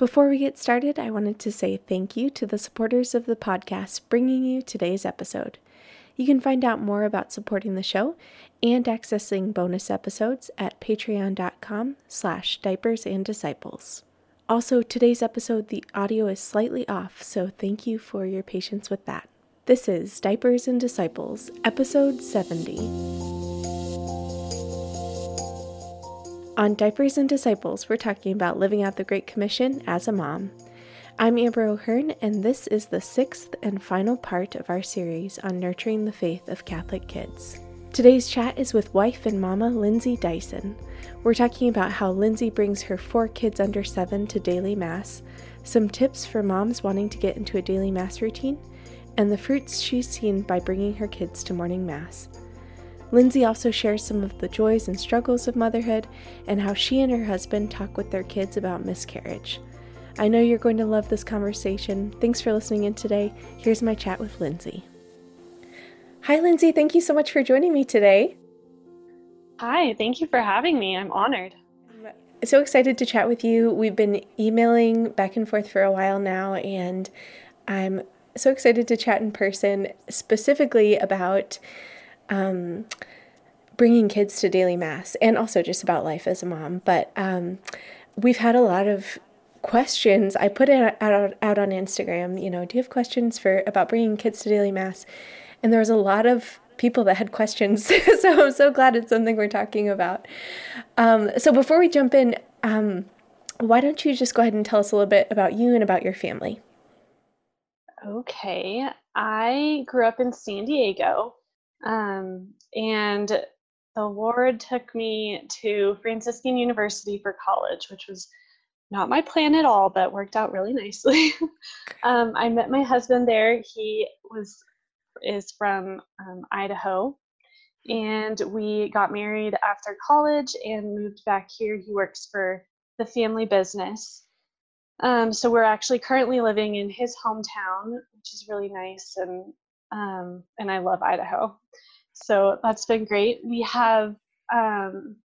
Before we get started, I wanted to say thank you to the supporters of the podcast bringing you today's episode. You can find out more about supporting the show and accessing bonus episodes at patreon.com slash diapers and disciples. Also, today's episode, the audio is slightly off, so thank you for your patience with that. This is Diapers and Disciples, episode 70. On Diapers and Disciples, we're talking about living out the Great Commission as a mom. I'm Amber O'Hearn, and this is the sixth and final part of our series on nurturing the faith of Catholic kids. Today's chat is with wife and mama Lindsay Dyson. We're talking about how Lindsay brings her four kids under seven to daily Mass, some tips for moms wanting to get into a daily Mass routine, and the fruits she's seen by bringing her kids to morning Mass. Lindsay also shares some of the joys and struggles of motherhood and how she and her husband talk with their kids about miscarriage. I know you're going to love this conversation. Thanks for listening in today. Here's my chat with Lindsay. Hi, Lindsay. Thank you so much for joining me today. Hi, thank you for having me. I'm honored. I'm so excited to chat with you. We've been emailing back and forth for a while now, and I'm so excited to chat in person, specifically about um, bringing kids to daily mass and also just about life as a mom. But um, we've had a lot of questions. I put it out, out on Instagram, you know, do you have questions for about bringing kids to daily mass? And there was a lot of people that had questions. so I'm so glad it's something we're talking about. Um, so before we jump in, um, why don't you just go ahead and tell us a little bit about you and about your family? Okay. I grew up in San Diego, um, and the Lord took me to Franciscan University for college, which was not my plan at all, but worked out really nicely. um, I met my husband there. He was is from um, Idaho. And we got married after college and moved back here. He works for the family business. Um, so we're actually currently living in his hometown, which is really nice, and um, and I love Idaho. So that's been great. We have um,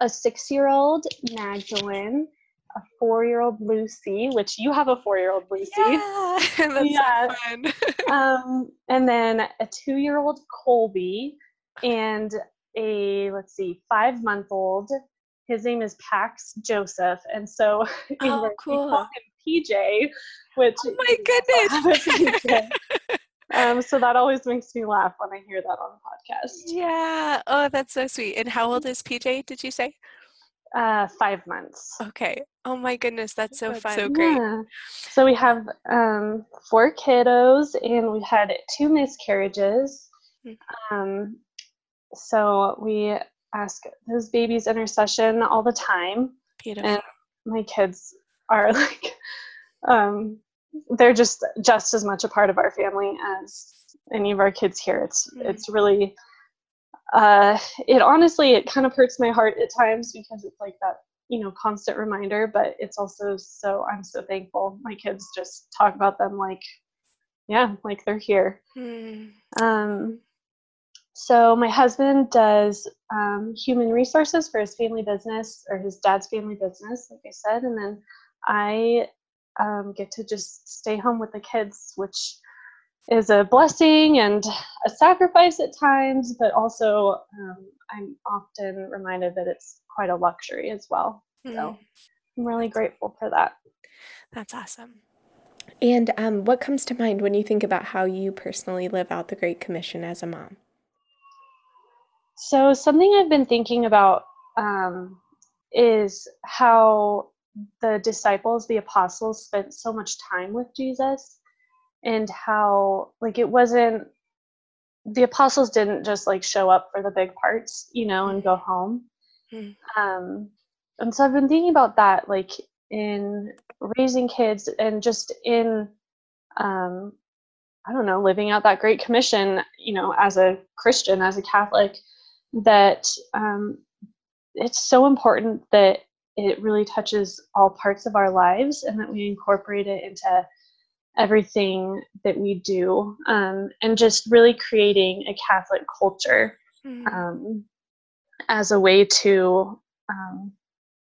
a six-year-old Magdalene a four-year-old Lucy, which you have a four-year-old Lucy. Yeah, that's yeah. so fun. um, and then a two-year-old Colby, and a let's see, five-month-old. His name is Pax Joseph, and so oh, cool. we call him PJ, which oh my goodness. Um, so that always makes me laugh when I hear that on the podcast. Yeah. Oh, that's so sweet. And how old is PJ? Did you say? Uh, five months. Okay. Oh my goodness, that's so that's fun. So great. Yeah. So we have um, four kiddos, and we had two miscarriages. Mm-hmm. Um, so we ask those babies intercession all the time. Beautiful. And my kids are like, um, they're just just as much a part of our family as any of our kids here. It's mm-hmm. it's really uh, it honestly it kind of hurts my heart at times because it's like that you know constant reminder but it's also so i'm so thankful my kids just talk about them like yeah like they're here mm. um, so my husband does um, human resources for his family business or his dad's family business like i said and then i um, get to just stay home with the kids which is a blessing and a sacrifice at times, but also um, I'm often reminded that it's quite a luxury as well. Mm. So I'm really grateful for that. That's awesome. And um, what comes to mind when you think about how you personally live out the Great Commission as a mom? So, something I've been thinking about um, is how the disciples, the apostles, spent so much time with Jesus and how like it wasn't the apostles didn't just like show up for the big parts you know and go home mm-hmm. um and so i've been thinking about that like in raising kids and just in um i don't know living out that great commission you know as a christian as a catholic that um it's so important that it really touches all parts of our lives and that we incorporate it into everything that we do um, and just really creating a Catholic culture mm-hmm. um, as a way to um,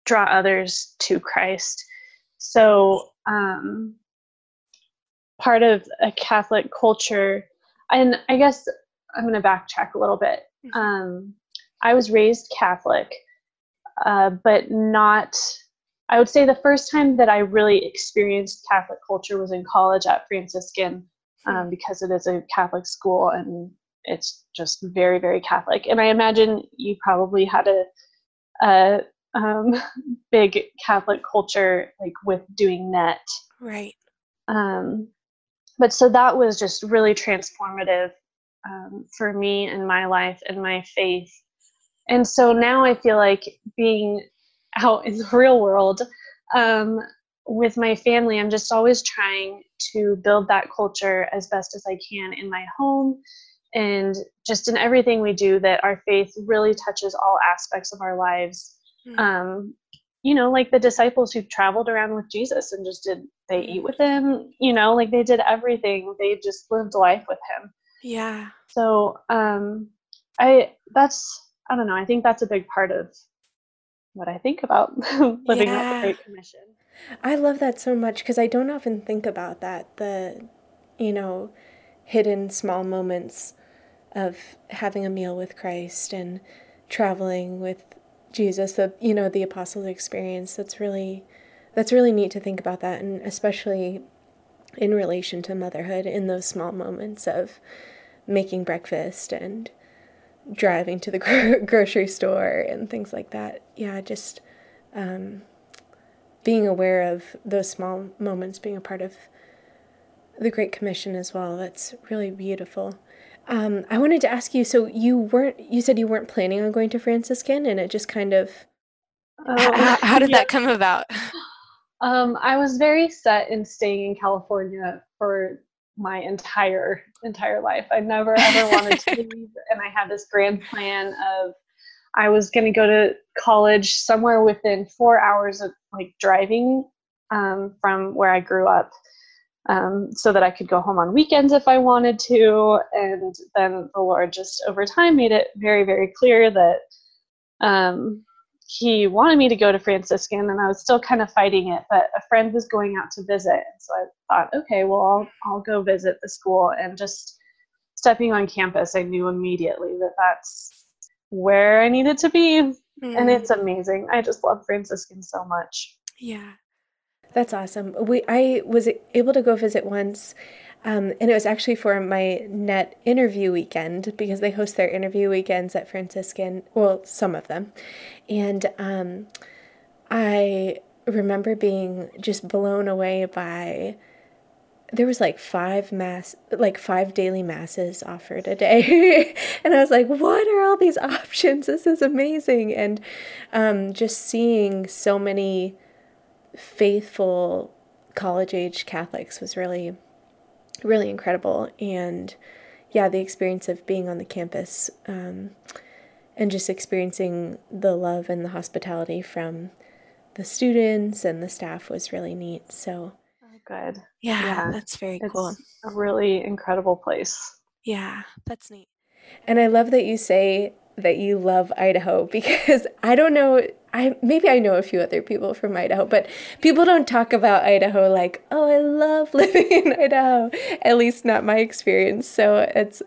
draw others to Christ. So, um, part of a Catholic culture, and I guess I'm going to backtrack a little bit. Mm-hmm. Um, I was raised Catholic, uh, but not. I would say the first time that I really experienced Catholic culture was in college at Franciscan, um, hmm. because it is a Catholic school and it's just very, very Catholic. And I imagine you probably had a, a um, big Catholic culture, like with doing net. Right. Um, but so that was just really transformative um, for me and my life and my faith. And so now I feel like being out in the real world um, with my family, I'm just always trying to build that culture as best as I can in my home and just in everything we do, that our faith really touches all aspects of our lives. Mm-hmm. Um, you know, like the disciples who traveled around with Jesus and just did, they eat with him, you know, like they did everything. They just lived life with him. Yeah. So, um, I, that's, I don't know, I think that's a big part of what I think about living yeah. out the Great Commission. I love that so much because I don't often think about that. The, you know, hidden small moments of having a meal with Christ and traveling with Jesus, the you know, the apostles experience. That's really that's really neat to think about that and especially in relation to motherhood in those small moments of making breakfast and driving to the gro- grocery store and things like that. Yeah, just um, being aware of those small moments, being a part of the Great Commission as well. That's really beautiful. Um, I wanted to ask you. So you weren't. You said you weren't planning on going to Franciscan, and it just kind of. Um, how, how, did yeah. that come about? Um, I was very set in staying in California for my entire entire life. I never ever wanted to leave, and I had this grand plan of I was going to go to college somewhere within four hours of like driving um, from where I grew up um, so that I could go home on weekends if I wanted to. And then the Lord just over time made it very, very clear that um, He wanted me to go to Franciscan, and I was still kind of fighting it. But a friend was going out to visit, so I thought, okay, well, I'll I'll go visit the school. And just stepping on campus, I knew immediately that that's where I needed to be. Mm. And it's amazing. I just love Franciscan so much. Yeah. That's awesome. We I was able to go visit once, um, and it was actually for my net interview weekend because they host their interview weekends at Franciscan. Well, some of them, and um, I remember being just blown away by. There was like five mass, like five daily masses offered a day, and I was like, "What are all these options? This is amazing!" And um, just seeing so many faithful college age Catholics was really, really incredible. And yeah, the experience of being on the campus um, and just experiencing the love and the hospitality from the students and the staff was really neat. So, oh, good. Yeah, yeah, that's very it's cool. A really incredible place. Yeah, that's neat. And I love that you say that you love Idaho because I don't know I maybe I know a few other people from Idaho, but people don't talk about Idaho like, "Oh, I love living in Idaho." At least not my experience. So it's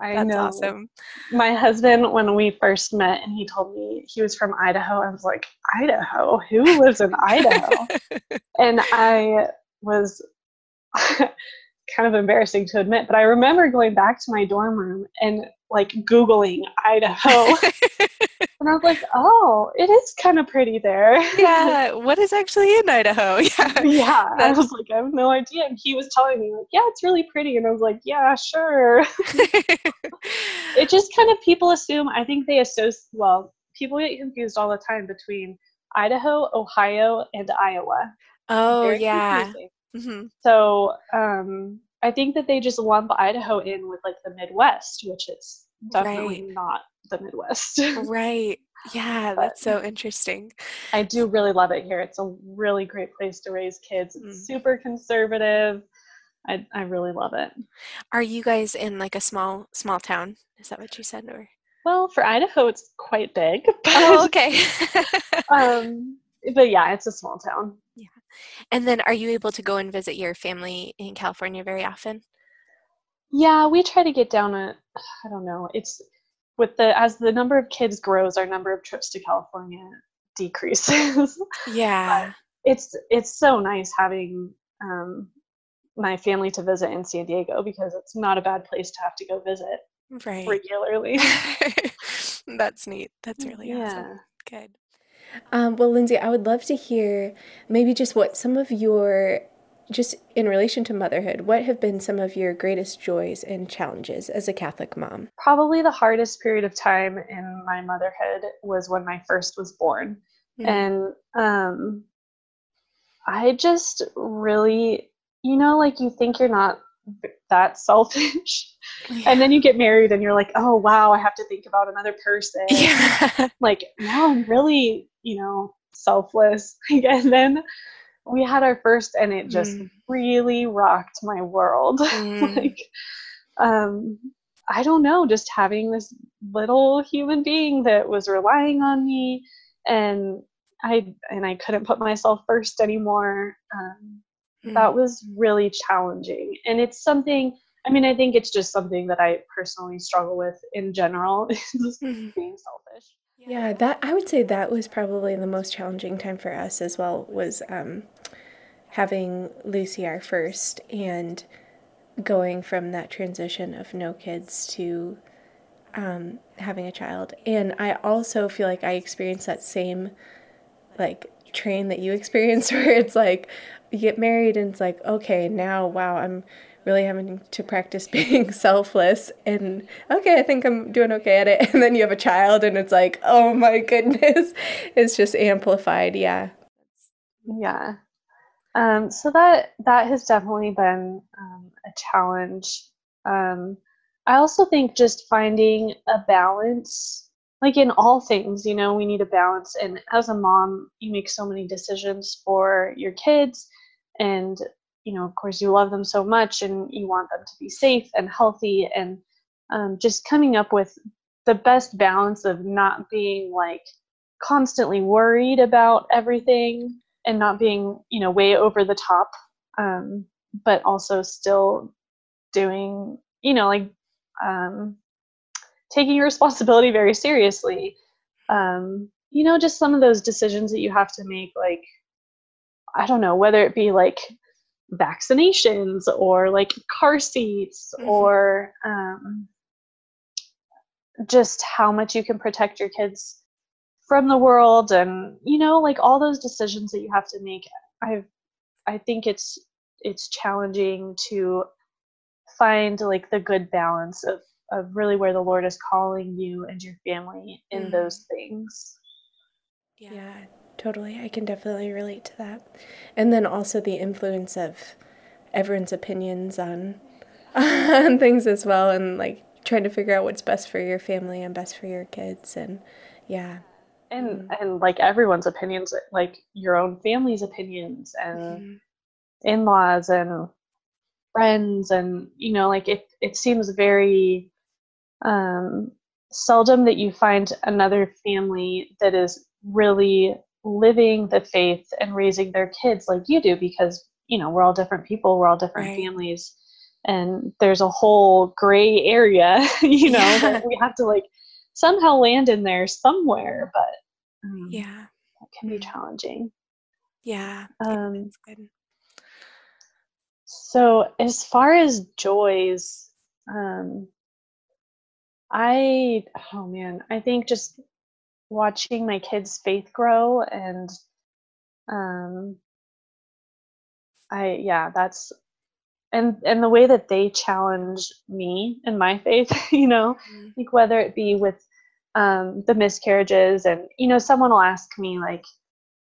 I that's know. awesome. My husband when we first met and he told me he was from Idaho, I was like, "Idaho? Who lives in Idaho?" and I was kind of embarrassing to admit, but I remember going back to my dorm room and like Googling Idaho. And I was like, oh, it is kind of pretty there. yeah. What is actually in Idaho? Yeah. Yeah. I was like, I have no idea. And he was telling me, like, yeah, it's really pretty. And I was like, yeah, sure. it just kind of people assume, I think they associate, well, people get confused all the time between Idaho, Ohio, and Iowa. Oh, yeah. Mm-hmm. So, um, I think that they just lump Idaho in with like the Midwest, which is definitely right. not the Midwest. right. Yeah, that's so interesting. I do really love it here. It's a really great place to raise kids. It's mm. super conservative. I I really love it. Are you guys in like a small small town? Is that what you said or? Well, for Idaho it's quite big. oh, okay. um but yeah, it's a small town. Yeah. And then are you able to go and visit your family in California very often? Yeah, we try to get down a I don't know. It's with the as the number of kids grows, our number of trips to California decreases. Yeah. it's it's so nice having um, my family to visit in San Diego because it's not a bad place to have to go visit right. regularly. That's neat. That's really yeah. awesome. Good. Um, well, Lindsay, I would love to hear maybe just what some of your, just in relation to motherhood, what have been some of your greatest joys and challenges as a Catholic mom? Probably the hardest period of time in my motherhood was when my first was born. Mm-hmm. And um, I just really, you know, like you think you're not that selfish. Yeah. And then you get married and you're like, oh, wow, I have to think about another person. Yeah. like, now I'm really, you know, selfless. and then we had our first and it just mm. really rocked my world. Mm. like, um, I don't know, just having this little human being that was relying on me and I and I couldn't put myself first anymore. Um, mm. That was really challenging, and it's something. I mean, I think it's just something that I personally struggle with in general, mm. being selfish. Yeah, that I would say that was probably the most challenging time for us as well. Was um, having Lucy our first and going from that transition of no kids to um, having a child. And I also feel like I experienced that same like train that you experience where it's like you get married and it's like okay now wow i'm really having to practice being selfless and okay i think i'm doing okay at it and then you have a child and it's like oh my goodness it's just amplified yeah yeah um, so that that has definitely been um, a challenge um, i also think just finding a balance like in all things, you know, we need a balance. And as a mom, you make so many decisions for your kids. And, you know, of course, you love them so much and you want them to be safe and healthy. And um, just coming up with the best balance of not being like constantly worried about everything and not being, you know, way over the top, um, but also still doing, you know, like, um, taking your responsibility very seriously. Um, you know, just some of those decisions that you have to make, like, I don't know, whether it be like vaccinations or like car seats mm-hmm. or um, just how much you can protect your kids from the world and you know like all those decisions that you have to make i've i think it's it's challenging to find like the good balance of of really where the Lord is calling you and your family in mm. those things. Yeah. yeah, totally. I can definitely relate to that. And then also the influence of everyone's opinions on on things as well and like trying to figure out what's best for your family and best for your kids and yeah and mm. and like everyone's opinions like your own family's opinions and mm-hmm. in-laws and friends and you know like it it seems very um, seldom that you find another family that is really living the faith and raising their kids like you do because you know we're all different people we're all different right. families. And there's a whole gray area you know yeah. that we have to like somehow land in there somewhere but um, yeah. it can be challenging. Yeah. Um, so as far as joys um, I oh man, I think just watching my kids' faith grow and um I yeah, that's and and the way that they challenge me and my faith, you know, mm-hmm. like whether it be with um the miscarriages and you know, someone will ask me like,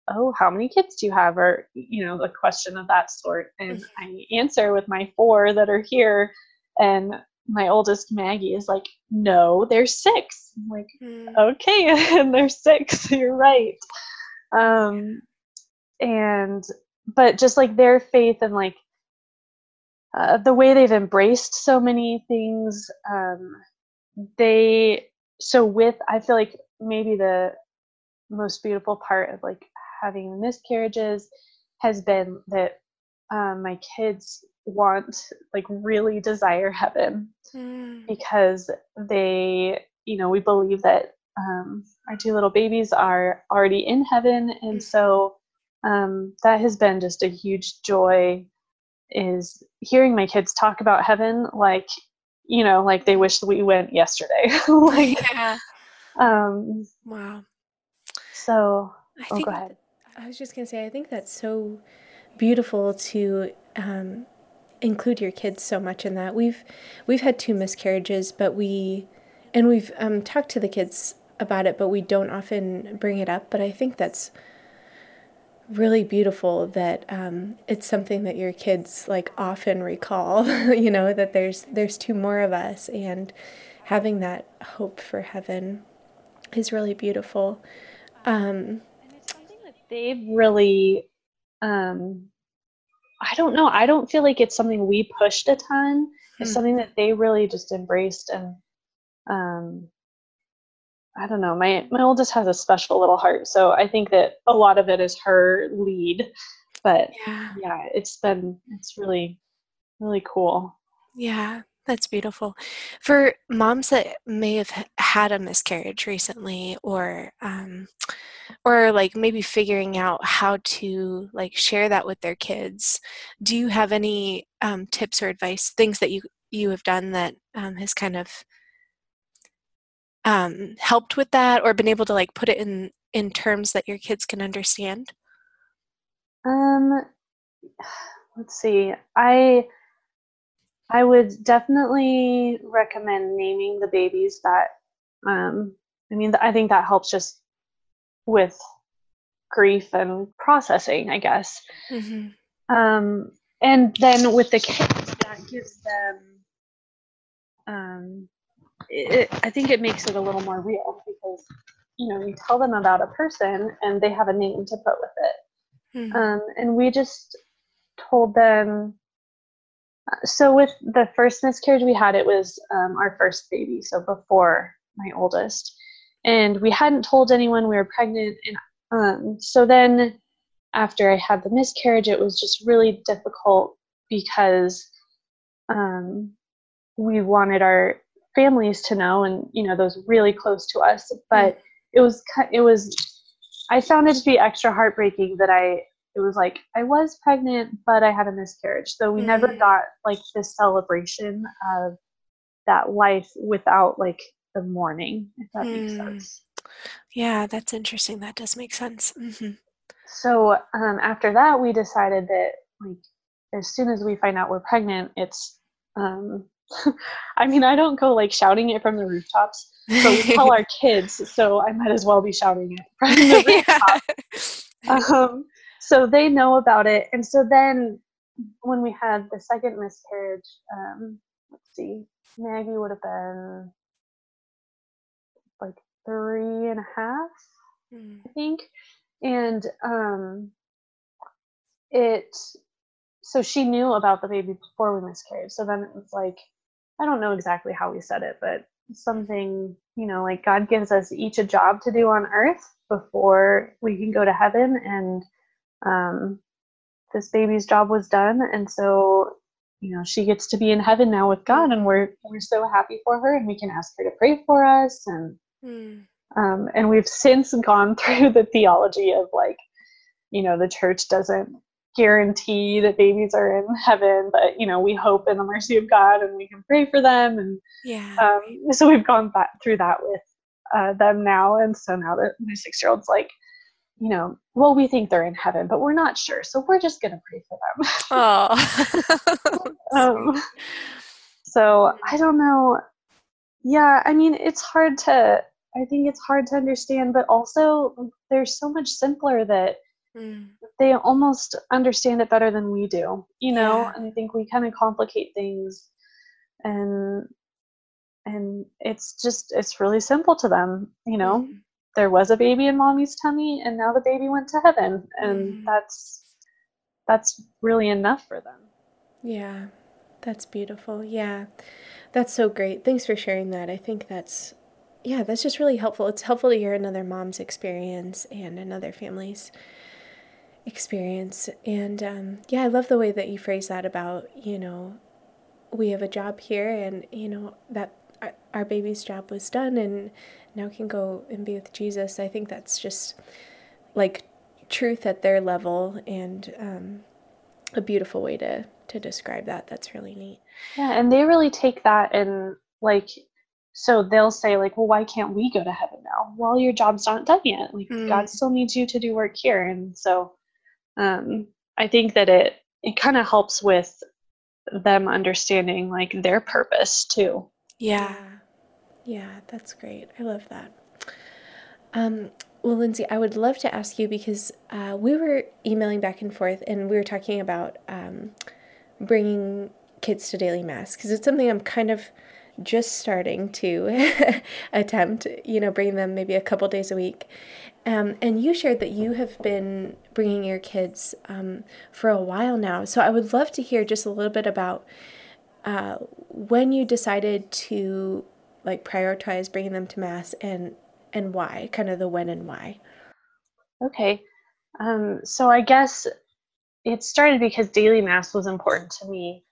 "Oh, how many kids do you have?" or you know, a question of that sort and mm-hmm. I answer with my four that are here and my oldest Maggie is like, no, they're six. I'm like, mm. okay, and they're six. You're right. Um, and but just like their faith and like uh, the way they've embraced so many things, um, they so with I feel like maybe the most beautiful part of like having miscarriages has been that um, my kids want like really desire heaven mm. because they you know we believe that um, our two little babies are already in heaven and mm. so um, that has been just a huge joy is hearing my kids talk about heaven like you know like they wish we went yesterday like yeah. um wow so I oh, think, go ahead i was just going to say i think that's so beautiful to um, include your kids so much in that. We've we've had two miscarriages but we and we've um, talked to the kids about it but we don't often bring it up. But i think that's really beautiful that um, it's something that your kids like often recall you know that there's there's two more of us and having that hope for heaven is really beautiful. Um, and it's something that they've really um, i don't know i don't feel like it's something we pushed a ton it's hmm. something that they really just embraced and um, I don't know. My my oldest has a special little heart, so I think that a lot of it is her lead. But yeah, yeah it's been it's really really cool. Yeah, that's beautiful. For moms that may have had a miscarriage recently, or um, or like maybe figuring out how to like share that with their kids, do you have any um, tips or advice, things that you you have done that um, has kind of um, helped with that or been able to like put it in in terms that your kids can understand um let's see i i would definitely recommend naming the babies that um i mean i think that helps just with grief and processing i guess mm-hmm. um and then with the kids that gives them um it, I think it makes it a little more real because you know you tell them about a person and they have a name to put with it. Mm-hmm. Um, and we just told them. So with the first miscarriage we had, it was um, our first baby, so before my oldest, and we hadn't told anyone we were pregnant. And um, so then after I had the miscarriage, it was just really difficult because um, we wanted our families to know and you know those really close to us but it was it was i found it to be extra heartbreaking that i it was like i was pregnant but i had a miscarriage so we mm-hmm. never got like this celebration of that life without like the mourning if that mm. makes sense yeah that's interesting that does make sense mm-hmm. so um, after that we decided that like as soon as we find out we're pregnant it's um, I mean, I don't go like shouting it from the rooftops, but we tell our kids, so I might as well be shouting it from the rooftop. um, so they know about it. And so then when we had the second miscarriage, um, let's see, Maggie would have been like three and a half, mm. I think. And um, it, so she knew about the baby before we miscarried. So then it was like, I don't know exactly how we said it, but something, you know, like God gives us each a job to do on earth before we can go to heaven. And um, this baby's job was done. And so, you know, she gets to be in heaven now with God, and we're we're so happy for her, and we can ask her to pray for us. And mm. um, and we've since gone through the theology of like, you know, the church doesn't guarantee that babies are in heaven, but you know, we hope in the mercy of God and we can pray for them. And yeah, um, so we've gone back through that with uh, them now. And so now that my six year old's like, you know, well, we think they're in heaven, but we're not sure. So we're just going to pray for them. Oh. um, so I don't know. Yeah, I mean, it's hard to, I think it's hard to understand, but also they're so much simpler that mm. they almost understand it better than we do, you know? Yeah. And I think we kind of complicate things and and it's just it's really simple to them, you know. Mm. There was a baby in mommy's tummy and now the baby went to heaven and mm. that's that's really enough for them. Yeah. That's beautiful. Yeah. That's so great. Thanks for sharing that. I think that's yeah, that's just really helpful. It's helpful to hear another mom's experience and another family's experience. And um, yeah, I love the way that you phrase that about, you know, we have a job here and, you know, that our, baby's job was done and now can go and be with Jesus. I think that's just like truth at their level and um, a beautiful way to to describe that. That's really neat. Yeah, and they really take that and like so they'll say like, well, why can't we go to heaven now? Well, your job's not done yet. Like mm. God still needs you to do work here, and so um, I think that it it kind of helps with them understanding like their purpose too. Yeah, yeah, that's great. I love that. Um, well, Lindsay, I would love to ask you because uh, we were emailing back and forth and we were talking about um, bringing kids to daily mass because it's something I'm kind of just starting to attempt, you know, bringing them maybe a couple days a week. Um, and you shared that you have been bringing your kids um, for a while now. So I would love to hear just a little bit about uh, when you decided to like prioritize bringing them to mass and and why, kind of the when and why. Okay. Um, so I guess it started because daily mass was important to me.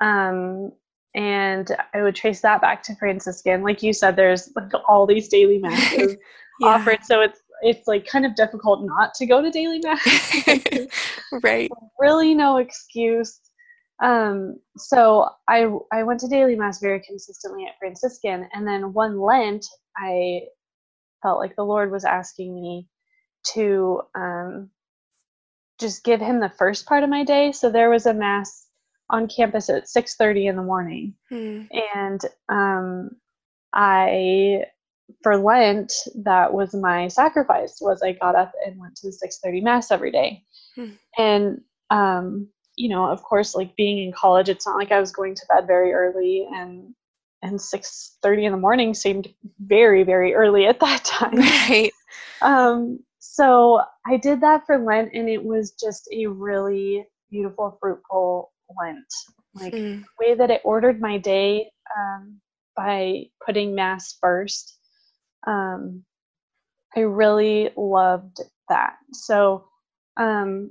Um, and I would trace that back to Franciscan. Like you said, there's like all these daily masses yeah. offered, so it's it's like kind of difficult not to go to daily mass. right. Really, no excuse. Um, so I I went to daily mass very consistently at Franciscan, and then one Lent I felt like the Lord was asking me to um, just give Him the first part of my day. So there was a mass on campus at 6:30 in the morning, hmm. and um, I for Lent that was my sacrifice was I got up and went to the 6:30 mass every day, hmm. and um, you know, of course, like being in college, it's not like I was going to bed very early and and 6.30 in the morning seemed very very early at that time. Right. Um, so i did that for lent and it was just a really beautiful fruitful lent. Like mm. the way that it ordered my day um, by putting mass first um, i really loved that. So um,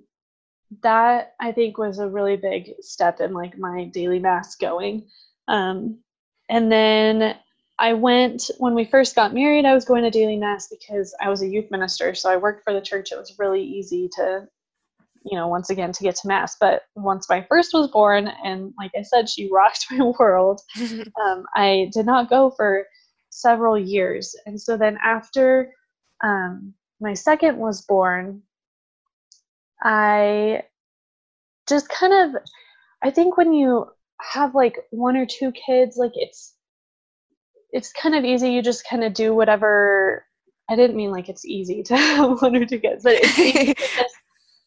that i think was a really big step in like my daily mass going um, and then I went when we first got married. I was going to daily mass because I was a youth minister, so I worked for the church. It was really easy to, you know, once again to get to mass. But once my first was born, and like I said, she rocked my world. um, I did not go for several years, and so then after um, my second was born, I just kind of, I think when you have like one or two kids like it's it's kind of easy you just kind of do whatever i didn't mean like it's easy to have one or two kids but it's easy to just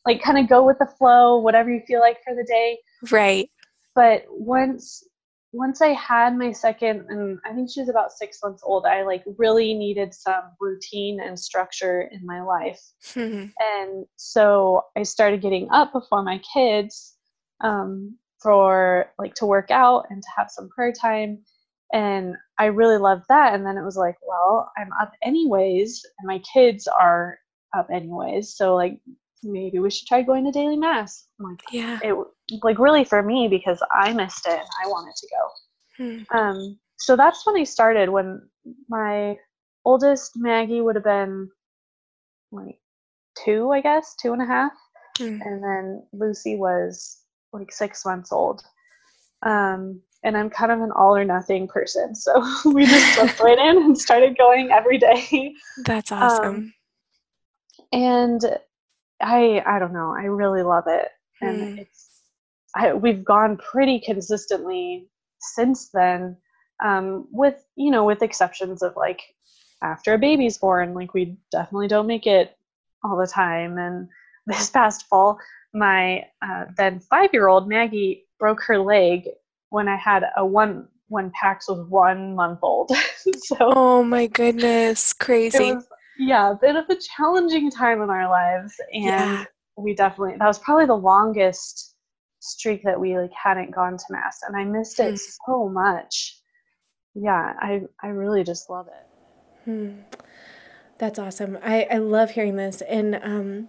like kind of go with the flow whatever you feel like for the day. Right. But once once i had my second and i think she was about six months old i like really needed some routine and structure in my life. Mm-hmm. and so i started getting up before my kids um, for like to work out and to have some prayer time. And i really loved that. And then it was like well i'm up anyways and my kids are up anyways. So like maybe we should try going to daily mass I'm like yeah it like really for me because i missed it and i wanted to go hmm. um so that's when i started when my oldest maggie would have been like two i guess two and a half hmm. and then lucy was like six months old. Um, and I'm kind of an all or nothing person. So we just jumped right in and started going every day. That's awesome. Um, and I I don't know, I really love it. And hmm. it's I, we've gone pretty consistently since then. Um, with you know, with exceptions of like after a baby's born, like we definitely don't make it all the time. And this past fall, my uh, then five year old Maggie broke her leg when I had a one when Pax was one month old. so oh my goodness, crazy. Was, yeah, bit of a challenging time in our lives, and yeah. we definitely that was probably the longest streak that we like hadn't gone to mass, and I missed it hmm. so much. Yeah, I I really just love it. Hmm. That's awesome. I I love hearing this, and um,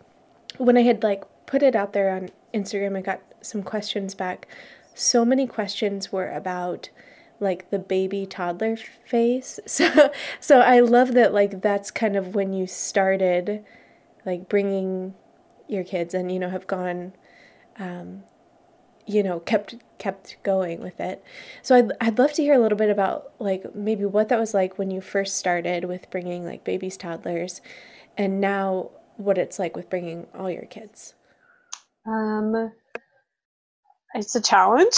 when I had like put it out there on Instagram. I got some questions back. So many questions were about like the baby toddler phase. So so I love that like that's kind of when you started like bringing your kids and you know have gone um, you know kept kept going with it so I'd, I'd love to hear a little bit about like maybe what that was like when you first started with bringing like babies toddlers and now what it's like with bringing all your kids um it's a challenge.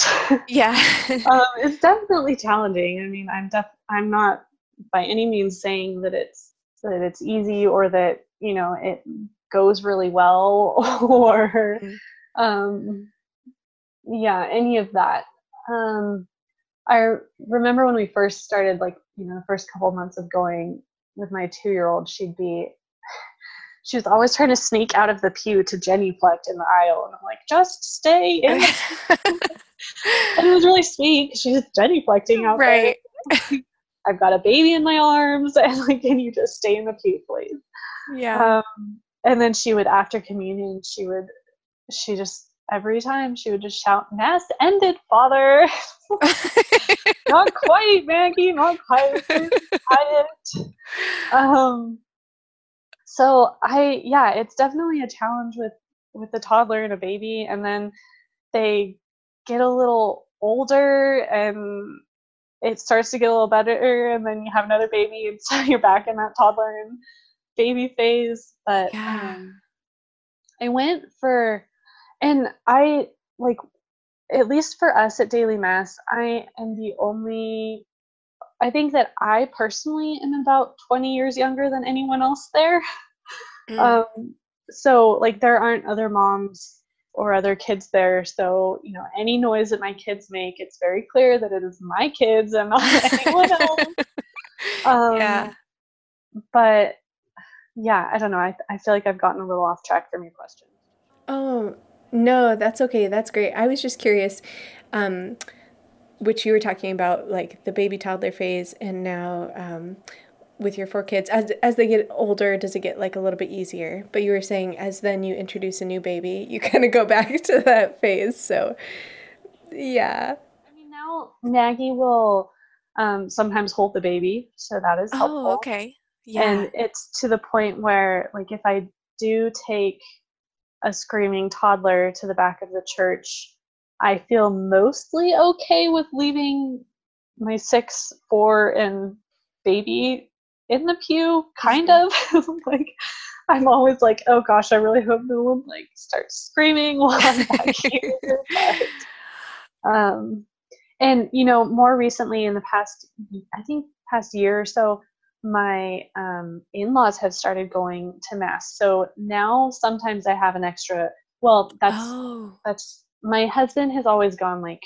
Yeah. Um, it's definitely challenging. I mean i'm def i'm not by any means saying that it's that it's easy or that you know it goes really well or mm-hmm. um yeah any of that. Um i remember when we first started like you know the first couple months of going with my two year old she'd be she was always trying to sneak out of the pew to genuflect in the aisle and i'm like just stay in and it was really sweet she was genuflecting out right there. i've got a baby in my arms and like can you just stay in the pew please yeah um, and then she would after communion she would she just every time she would just shout, Mass ended, Father. not quite, Maggie, not quite. Quiet. Um, so I, yeah, it's definitely a challenge with with a toddler and a baby, and then they get a little older and it starts to get a little better, and then you have another baby, and so you're back in that toddler and baby phase. But yeah. um, I went for and I like at least for us at Daily Mass, I am the only I think that I personally am about 20 years younger than anyone else there. Mm. Um, so like there aren't other moms or other kids there. So, you know, any noise that my kids make, it's very clear that it is my kids and not anyone else. Um, yeah. But yeah, I don't know. I, I feel like I've gotten a little off track from your question. Oh, no, that's okay. That's great. I was just curious, um, which you were talking about, like the baby toddler phase, and now um, with your four kids, as as they get older, does it get like a little bit easier? But you were saying as then you introduce a new baby, you kind of go back to that phase. So, yeah. I mean, now Maggie will um, sometimes hold the baby, so that is helpful. Oh, okay. Yeah. And it's to the point where, like, if I do take a screaming toddler to the back of the church, I feel mostly okay with leaving my six, four, and baby in the pew, kind mm-hmm. of. like, I'm always like, oh gosh, I really hope no one like starts screaming while I'm back here. But, um, and you know, more recently in the past, I think past year or so, my um, in-laws have started going to mass so now sometimes i have an extra well that's oh. that's my husband has always gone like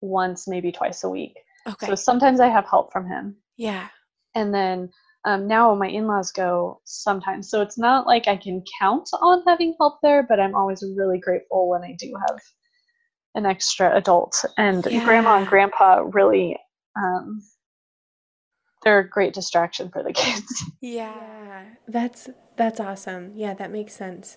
once maybe twice a week okay so sometimes i have help from him yeah and then um, now my in-laws go sometimes so it's not like i can count on having help there but i'm always really grateful when i do have an extra adult and yeah. grandma and grandpa really um, they're a great distraction for the kids. Yeah, that's that's awesome. Yeah, that makes sense.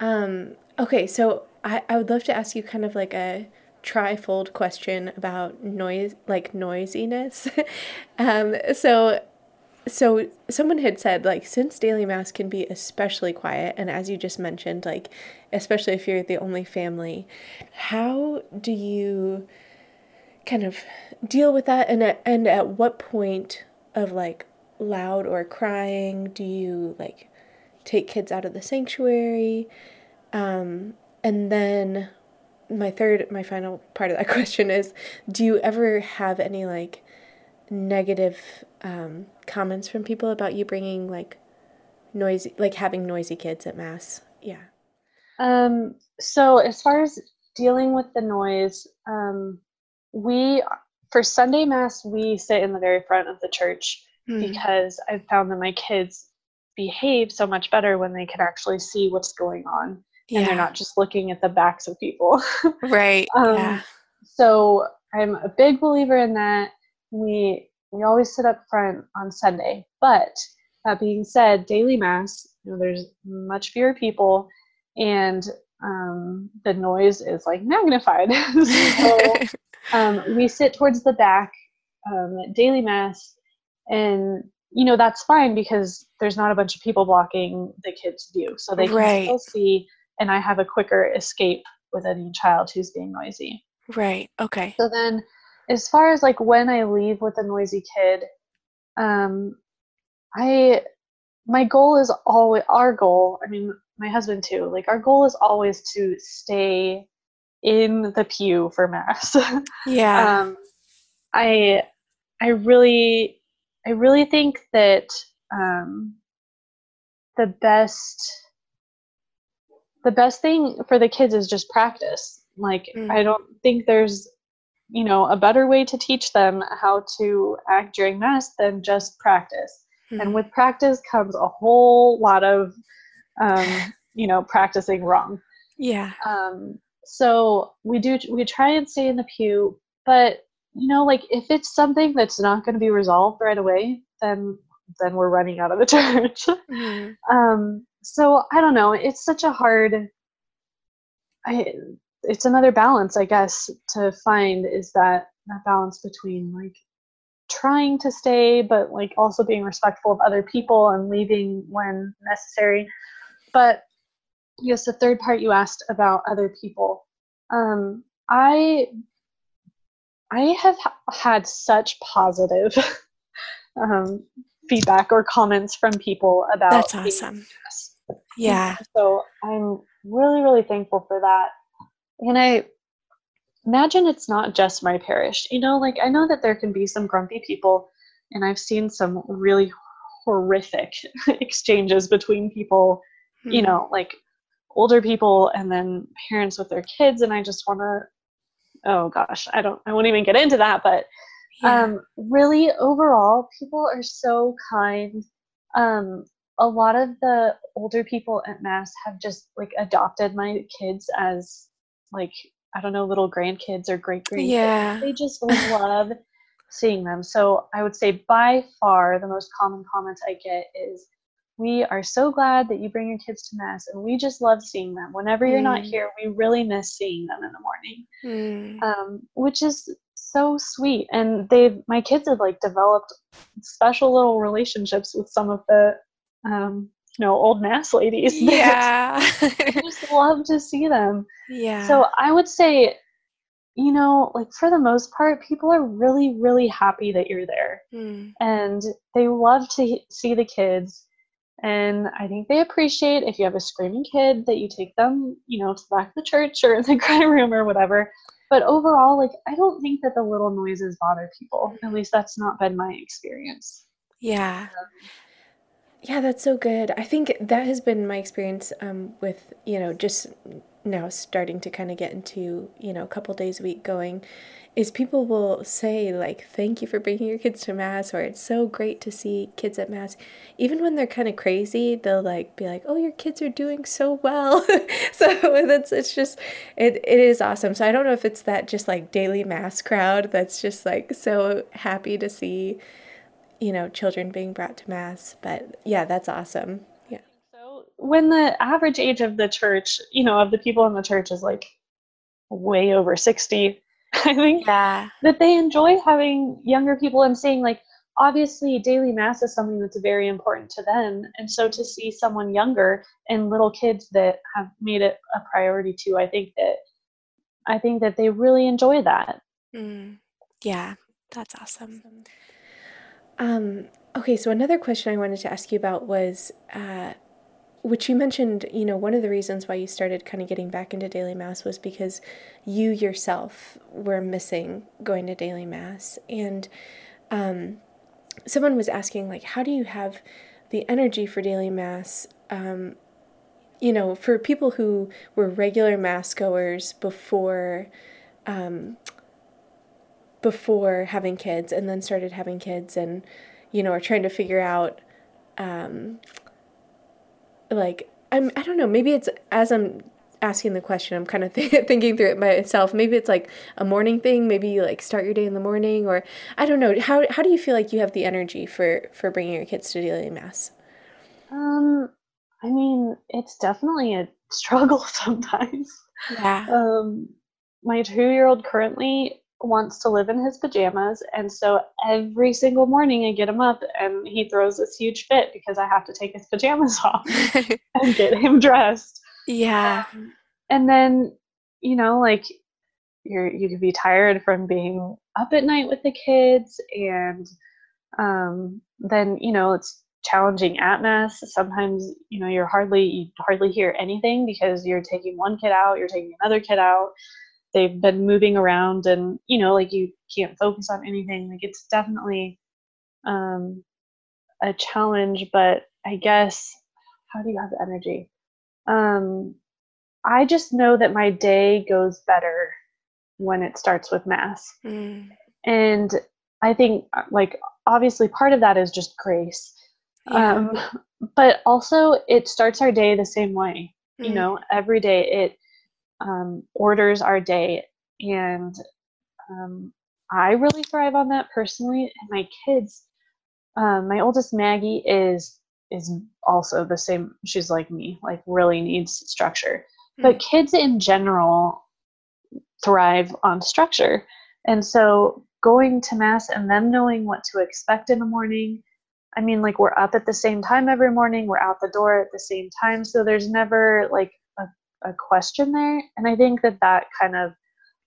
Um, okay, so I, I would love to ask you kind of like a trifold question about noise, like noisiness. um, so so someone had said like since daily mass can be especially quiet and as you just mentioned like especially if you're the only family how do you kind of deal with that and at, and at what point of like loud or crying do you like take kids out of the sanctuary um, and then my third my final part of that question is do you ever have any like negative um, comments from people about you bringing like noisy like having noisy kids at mass? Yeah. Um so as far as dealing with the noise um we for Sunday Mass, we sit in the very front of the church mm. because I've found that my kids behave so much better when they can actually see what's going on yeah. and they're not just looking at the backs of people. right. um, yeah. So I'm a big believer in that. We we always sit up front on Sunday, but that being said, daily mass, you know, there's much fewer people, and um, the noise is like magnified. so um, we sit towards the back um, at daily mass, and you know that's fine because there's not a bunch of people blocking the kids' view, so they can right. still see. And I have a quicker escape with any child who's being noisy. Right. Okay. So then, as far as like when I leave with a noisy kid, um, I my goal is always our goal. I mean, my husband too. Like our goal is always to stay in the pew for mass. Yeah. um, I I really I really think that um, the best the best thing for the kids is just practice. Like mm. I don't think there's you know a better way to teach them how to act during mass than just practice. Mm. And with practice comes a whole lot of um, you know practicing wrong. Yeah. Um, so we do we try and stay in the pew, but you know like if it's something that's not going to be resolved right away, then then we're running out of the church. Mm-hmm. um, so I don't know. It's such a hard. I it's another balance, I guess, to find is that that balance between like trying to stay, but like also being respectful of other people and leaving when necessary. But yes, the third part you asked about other people. Um, I I have had such positive um, feedback or comments from people about. That's awesome. Yeah. So I'm really, really thankful for that. And I imagine it's not just my parish. You know, like I know that there can be some grumpy people, and I've seen some really horrific exchanges between people, mm-hmm. you hmm. know, like older people and then parents with their kids. And I just want to, oh gosh, I don't, I won't even get into that, but yeah. um, really overall, people are so kind. Um, a lot of the older people at mass have just like adopted my kids as like I don't know, little grandkids or great grandkids. Yeah. They just love seeing them. So I would say by far the most common comments I get is, we are so glad that you bring your kids to mass and we just love seeing them whenever you're mm. not here we really miss seeing them in the morning mm. um, which is so sweet and they've my kids have like developed special little relationships with some of the um, you know old mass ladies yeah. I just love to see them. Yeah. So i would say you know like for the most part people are really really happy that you're there. Mm. and they love to see the kids. And i think they appreciate if you have a screaming kid that you take them you know to the back of the church or in the cry room or whatever. But overall like i don't think that the little noises bother people. At least that's not been my experience. Yeah yeah, that's so good. I think that has been my experience um, with, you know, just now starting to kind of get into, you know, a couple days a week going is people will say like thank you for bringing your kids to mass or it's so great to see kids at mass. Even when they're kind of crazy they'll like be like oh your kids are doing so well. So that's it's just it, it is awesome. So i don't know if it's that just like daily mass crowd that's just like so happy to see you know, children being brought to mass. But yeah, that's awesome. Yeah. So when the average age of the church, you know, of the people in the church is like way over 60, I think yeah. that they enjoy having younger people and seeing like obviously daily mass is something that's very important to them and so to see someone younger and little kids that have made it a priority too i think that i think that they really enjoy that mm. yeah that's awesome um, okay, so another question I wanted to ask you about was, uh, which you mentioned, you know, one of the reasons why you started kind of getting back into daily mass was because you yourself were missing going to daily mass. And um, someone was asking, like, how do you have the energy for daily mass? Um, you know, for people who were regular mass goers before um, before having kids and then started having kids and you know are trying to figure out um like I'm I don't know maybe it's as I'm asking the question I'm kind of th- thinking through it myself maybe it's like a morning thing maybe you like start your day in the morning or I don't know how how do you feel like you have the energy for for bringing your kids to daily mass um I mean it's definitely a struggle sometimes. Yeah. Um, my two year old currently wants to live in his pajamas. And so every single morning I get him up and he throws this huge fit because I have to take his pajamas off and get him dressed. Yeah. Um, and then, you know, like you're you could be tired from being up at night with the kids and um, then, you know, it's challenging at mass. Sometimes, you know, you're hardly you hardly hear anything because you're taking one kid out, you're taking another kid out they've been moving around and you know like you can't focus on anything like it's definitely um a challenge but i guess how do you have the energy um i just know that my day goes better when it starts with mass mm. and i think like obviously part of that is just grace yeah. um but also it starts our day the same way mm. you know every day it um, orders our day. And um, I really thrive on that personally. And my kids, um, my oldest Maggie is is also the same. She's like me, like really needs structure. Mm-hmm. But kids in general thrive on structure. And so going to mass and them knowing what to expect in the morning. I mean, like we're up at the same time every morning, we're out the door at the same time. So there's never like a question there. And i think that that kind of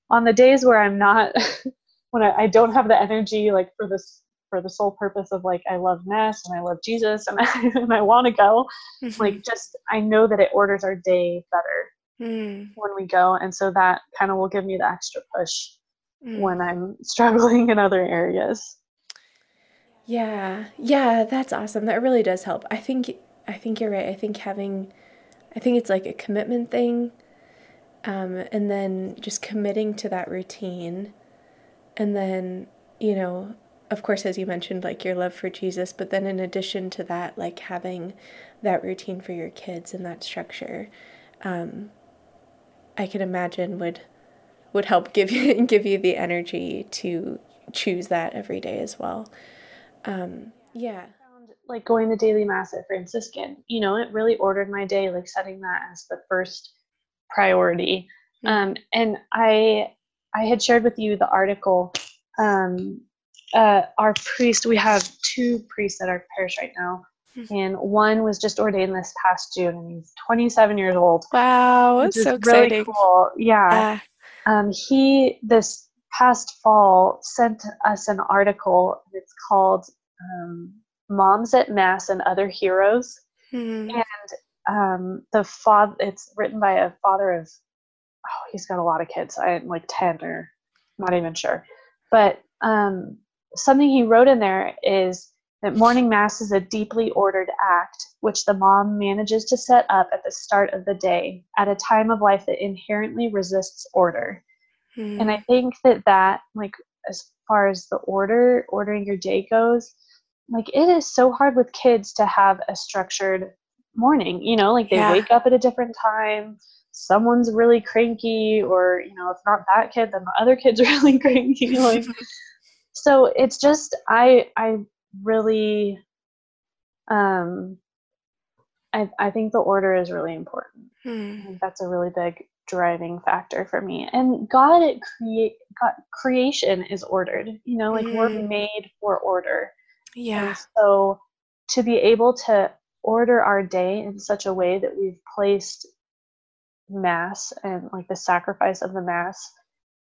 on the days where i'm not when I, I, don't have the energy like for this for the sole purpose of like i love mass and i love jesus and i, and I want to go mm-hmm. like just i know that it orders our day better mm. when we go. And so that kind of will give me the extra push mm. when i'm struggling in other areas. Yeah. Yeah that's awesome. That really does help. I think i think you're right. I think having I think it's like a commitment thing. Um, and then just committing to that routine. And then, you know, of course, as you mentioned, like your love for Jesus, but then in addition to that, like having that routine for your kids and that structure, um, I can imagine would would help give you give you the energy to choose that every day as well. Um, yeah like going to daily mass at Franciscan. You know, it really ordered my day, like setting that as the first priority. Mm-hmm. Um, and I I had shared with you the article. Um, uh, our priest, we have two priests at our parish right now, mm-hmm. and one was just ordained this past June, and he's 27 years old. Wow, that's so exciting! Really cool. Yeah. Um, he this past fall sent us an article. It's called um, Moms at Mass and Other Heroes. Mm-hmm. And um, the father, it's written by a father of, oh, he's got a lot of kids. I am like 10 or not even sure. But um, something he wrote in there is that morning mass is a deeply ordered act which the mom manages to set up at the start of the day at a time of life that inherently resists order. Mm. And I think that that, like, as far as the order, ordering your day goes, like it is so hard with kids to have a structured morning you know like they yeah. wake up at a different time someone's really cranky or you know if not that kid then the other kid's really cranky like so it's just i i really um i i think the order is really important hmm. that's a really big driving factor for me and god it create god creation is ordered you know like we're hmm. made for order yeah. And so to be able to order our day in such a way that we've placed mass and like the sacrifice of the mass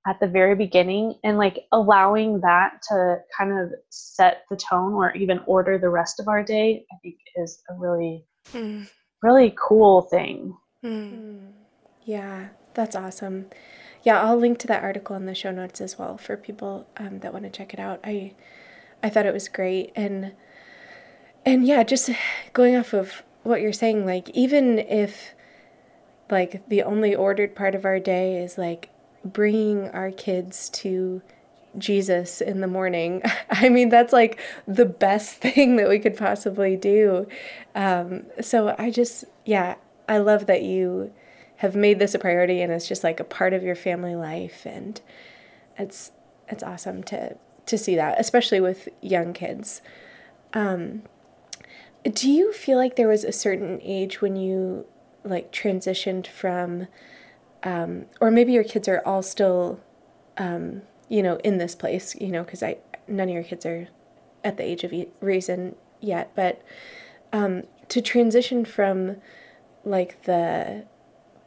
at the very beginning and like allowing that to kind of set the tone or even order the rest of our day i think is a really mm. really cool thing mm. yeah that's awesome yeah i'll link to that article in the show notes as well for people um, that want to check it out i I thought it was great and and yeah, just going off of what you're saying like even if like the only ordered part of our day is like bringing our kids to Jesus in the morning. I mean, that's like the best thing that we could possibly do. Um, so I just, yeah, I love that you have made this a priority and it's just like a part of your family life. And it's, it's awesome to to see that, especially with young kids. Um, do you feel like there was a certain age when you like transitioned from um, or maybe your kids are all still um, you know in this place you know because i none of your kids are at the age of reason yet but um, to transition from like the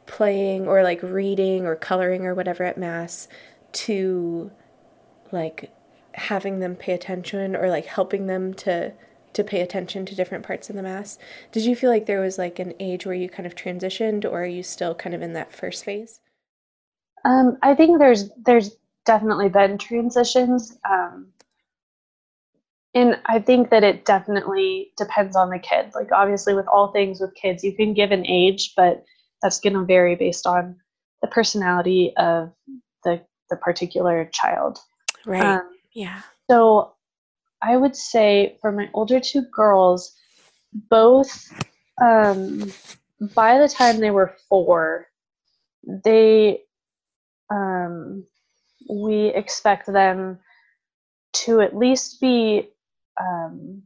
playing or like reading or coloring or whatever at mass to like having them pay attention or like helping them to to pay attention to different parts of the mass. Did you feel like there was like an age where you kind of transitioned or are you still kind of in that first phase? Um, I think there's there's definitely been transitions. Um, and I think that it definitely depends on the kid. Like obviously with all things with kids, you can give an age, but that's going to vary based on the personality of the the particular child. Right. Um, yeah. So I would say for my older two girls, both um, by the time they were four, they um, we expect them to at least be um,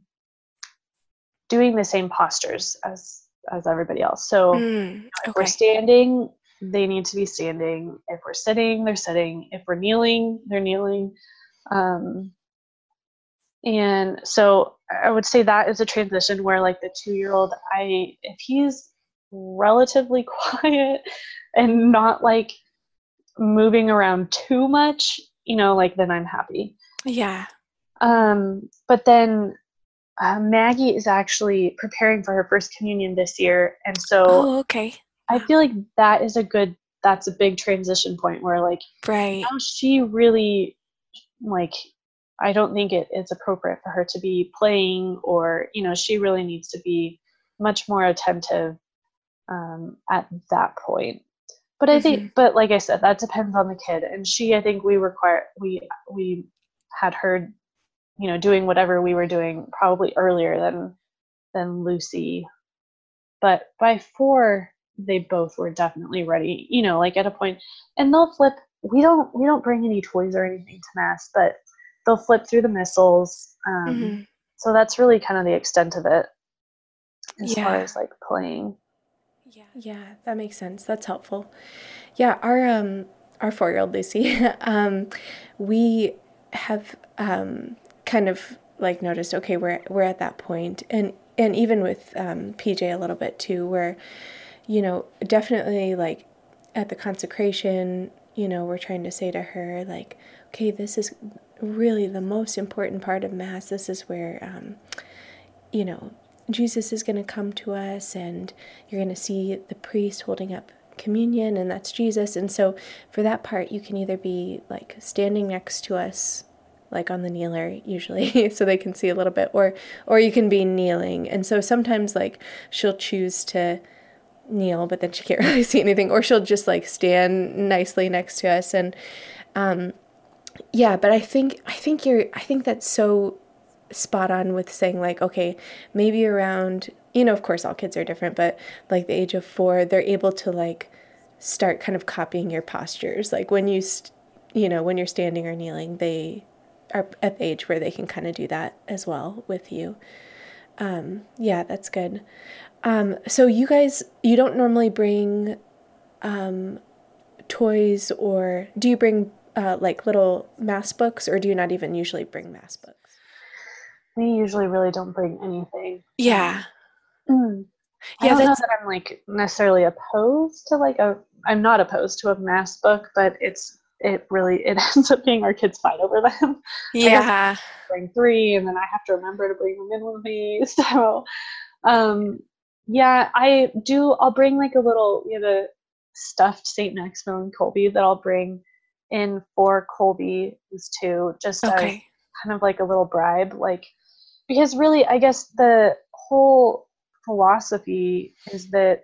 doing the same postures as as everybody else. So mm, okay. if we're standing, they need to be standing. If we're sitting, they're sitting. If we're kneeling, they're kneeling. Um, and so I would say that is a transition where like the two year old, I if he's relatively quiet and not like moving around too much, you know, like then I'm happy. Yeah. Um, but then uh, Maggie is actually preparing for her first communion this year, and so oh, okay. I feel like that is a good. That's a big transition point where like right now she really like I don't think it is appropriate for her to be playing or, you know, she really needs to be much more attentive um, at that point. But I mm-hmm. think, but like I said, that depends on the kid. And she, I think we require, we, we had her, you know, doing whatever we were doing probably earlier than, than Lucy. But by four, they both were definitely ready, you know, like at a point, and they'll flip. We don't, we don't bring any toys or anything to mass, but they'll flip through the missals. Um, mm-hmm. So that's really kind of the extent of it as yeah. far as like playing. Yeah, yeah, that makes sense. That's helpful. Yeah, our um our four year old Lucy, um, we have um kind of like noticed okay we're we're at that point and and even with um, PJ a little bit too where you know definitely like at the consecration you know we're trying to say to her like okay this is really the most important part of Mass. This is where, um, you know, Jesus is going to come to us, and you're going to see the priest holding up communion, and that's Jesus. And so, for that part, you can either be like standing next to us, like on the kneeler, usually, so they can see a little bit, or or you can be kneeling. And so sometimes, like she'll choose to kneel, but then she can't really see anything, or she'll just like stand nicely next to us, and um, yeah, but I think I think you're I think that's so spot on with saying like okay, maybe around you know, of course all kids are different, but like the age of 4, they're able to like start kind of copying your postures. Like when you st- you know, when you're standing or kneeling, they are at the age where they can kind of do that as well with you. Um, yeah, that's good. Um, so you guys, you don't normally bring um, toys or do you bring uh, like little mass books, or do you not even usually bring mass books? We usually really don't bring anything. Yeah. Mm. I yeah, don't know that I'm like necessarily opposed to like a. I'm not opposed to a mass book, but it's it really it ends up being our kids fight over them. Yeah. bring three, and then I have to remember to bring them in with me. So, um, yeah, I do. I'll bring like a little. We have a stuffed Saint Maximilian Kolbe that I'll bring in for Colby is to just okay. as kind of like a little bribe, like because really, I guess the whole philosophy is that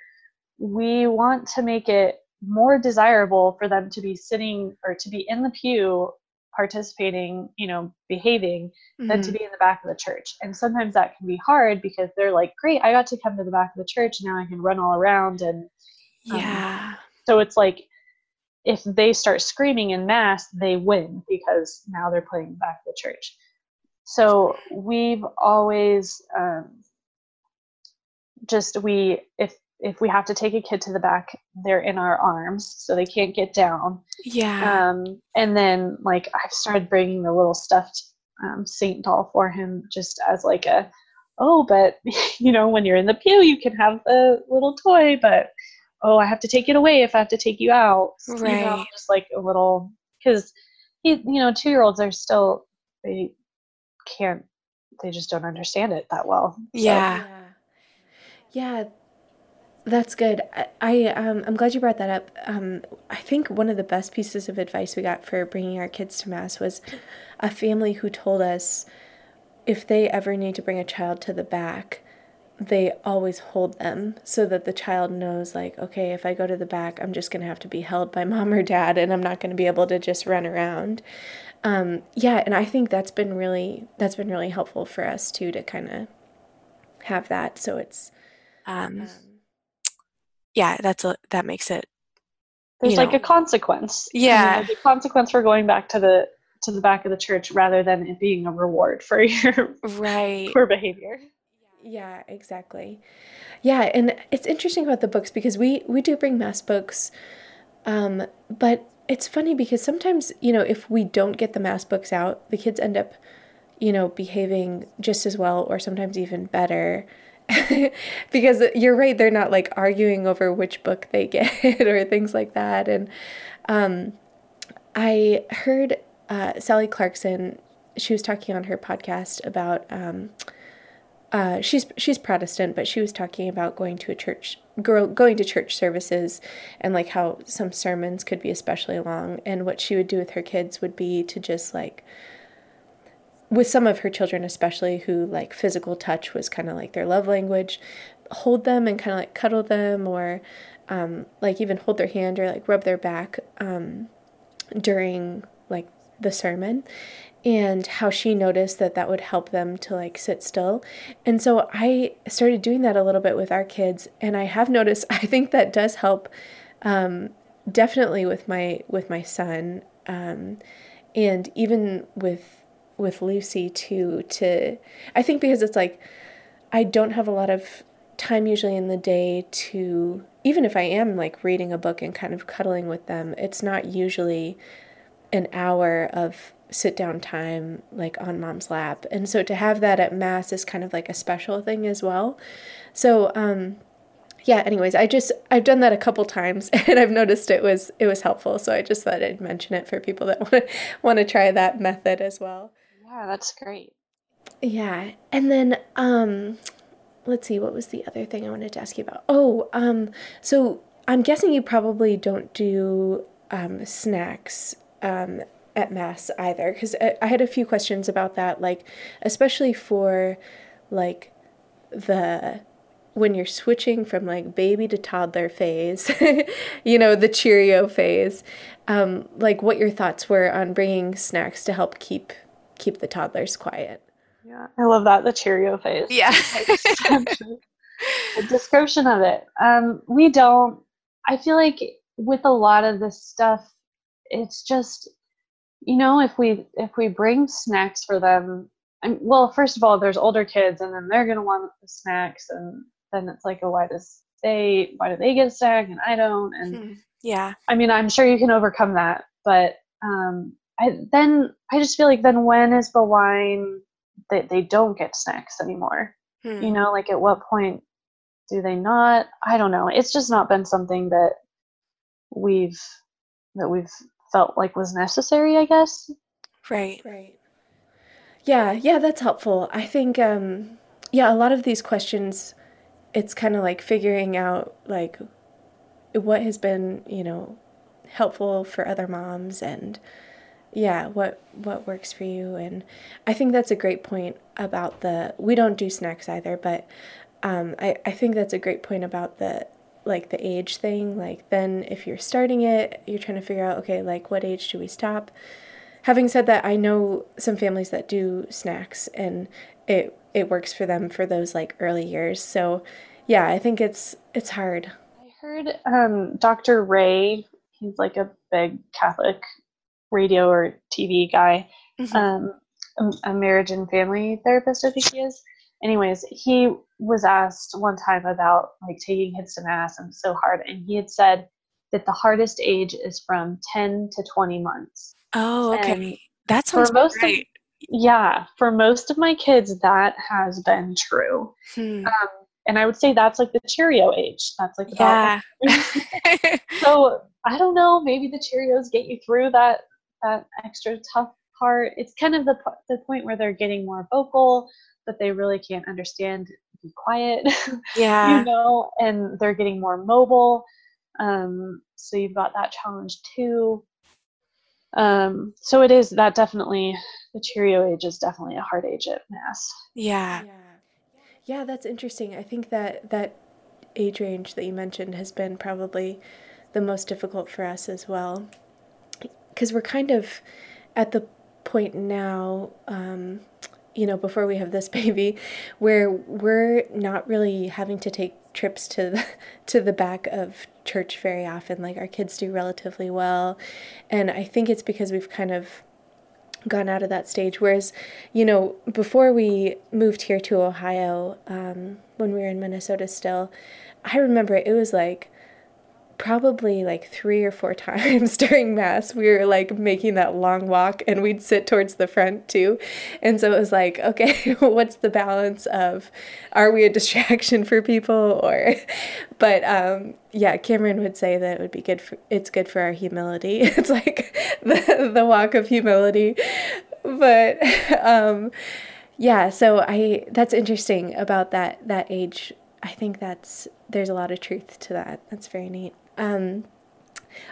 we want to make it more desirable for them to be sitting or to be in the pew participating, you know, behaving mm-hmm. than to mm-hmm. be in the back of the church. And sometimes that can be hard because they're like, great, I got to come to the back of the church. Now I can run all around. And um, yeah. So it's like if they start screaming in mass, they win because now they're playing back the church. So we've always um, just we if if we have to take a kid to the back, they're in our arms, so they can't get down. Yeah. Um, and then like I've started bringing the little stuffed um, Saint doll for him just as like a, oh, but you know when you're in the pew you can have the little toy, but oh I have to take it away if I have to take you out. Right. You know, just like a little because he you know two year olds are still they can't they just don't understand it that well. So, Yeah. Yeah, that's good. I, I um I'm glad you brought that up. Um, I think one of the best pieces of advice we got for bringing our kids to mass was a family who told us if they ever need to bring a child to the back, they always hold them so that the child knows like okay if i go to the back i'm just going to have to be held by mom or dad and i'm not going to be able to just run around um, yeah and i think that's been really that's been really helpful for us too to kind of have that so it's Um, um, yeah, that's a that makes it. there's like know. a consequence. I mean, Yeah. there's a consequence for going back to the to the back of the church rather than it being a reward for your Right. poor behavior. Yeah, exactly. Yeah, and it's interesting about the books because we we do bring mass books, um, but it's funny because sometimes you know if we don't get the mass books out, the kids end up, you know, behaving just as well or sometimes even better. because you're right, they're not like arguing over which book they get or things like that. And um, I heard uh, Sally Clarkson. She was talking on her podcast about. Um, uh, she's she's Protestant, but she was talking about going to a church, girl going to church services, and like how some sermons could be especially long. And what she would do with her kids would be to just like, with some of her children especially, who like physical touch was kind of like their love language, hold them and kind of like cuddle them, or um, like even hold their hand or like rub their back um, during like the sermon and how she noticed that that would help them to like sit still. And so I started doing that a little bit with our kids and I have noticed I think that does help um, definitely with my with my son um, and even with with Lucy too to I think because it's like I don't have a lot of time usually in the day to even if I am like reading a book and kind of cuddling with them, it's not usually an hour of sit down time like on mom's lap. And so to have that at mass is kind of like a special thing as well. So um yeah, anyways, I just I've done that a couple times and I've noticed it was it was helpful. So I just thought I'd mention it for people that want to want to try that method as well. Yeah, that's great. Yeah. And then um let's see what was the other thing I wanted to ask you about. Oh, um so I'm guessing you probably don't do um snacks um at mass either cuz I, I had a few questions about that like especially for like the when you're switching from like baby to toddler phase, you know, the Cheerio phase, um, like what your thoughts were on bringing snacks to help keep keep the toddlers quiet. Yeah, I love that the Cheerio phase. Yeah. the description of it. Um, we don't. I feel like with a lot of this stuff, it's just, you know, if we if we bring snacks for them, and well, first of all, there's older kids, and then they're gonna want the snacks, and then it's like, oh, why does they why do they get a snack and I don't? And Hmm. yeah. I mean, I'm sure you can overcome that, but um, I, then I just feel like then when is the line that they don't get snacks anymore? Hmm. You know, like at what point do they not? I don't know. It's just not been something that we've that we've felt like was necessary. I guess. Right. Right. Yeah, yeah, that's helpful. I think um yeah, a lot of these questions it's kind of like figuring out like what has been, you know, helpful for other moms and yeah, what what works for you and I think that's a great point about the we don't do snacks either, but um I I think that's a great point about the like the age thing. Like then if you're starting it, you're trying to figure out okay, like what age do we stop? having said that, I know some families that do snacks and it it works for them for those like early years. So yeah, I think it's it's hard. I heard um, Dr. Ray. He's like a big Catholic radio or TV guy. Mhm. um, a, a marriage and family therapist, I think he is. anyways, he was asked one time about like taking hits to mass and so hard, and he had said that the hardest age is from 10 to 20 months. Oh, okay. And that sounds for most of- Yeah, for most of my kids, that has been true. Hmm. Um, and I would say that's like the Cheerio age. That's like about Yeah. so I don't know. Maybe the Cheerios get you through that that extra tough part. It's kind of the the point where they're getting more vocal, but they really can't understand. Be quiet, yeah. you know, and they're getting more mobile. Um, so you've got that challenge too. Um, so it is that definitely the Cheerio age is definitely a hard age at mass. Yeah. Yeah. Yeah, that's interesting. I think that that age range that you mentioned has been probably the most difficult for us as well. Because we're kind of at the point now, um, you know, before we have this baby, where we're not really having to take trips to the, to the back of church very often. Like our kids do relatively well, and I think it's because we've kind of gone out of that stage. Whereas, you know, before we moved here to Ohio, um, when we were in Minnesota still, I remember it was like probably like three or four times during mass we were like making that long walk and we'd sit towards the front too. And so it was like okay what's the balance of are we a distraction for people or but um yeah cameron would say that it would be good for it's good for our humility. It's like the, the walk of humility. But um yeah so i that's interesting about that that age. I think that's there's a lot of truth to that. That's very neat um,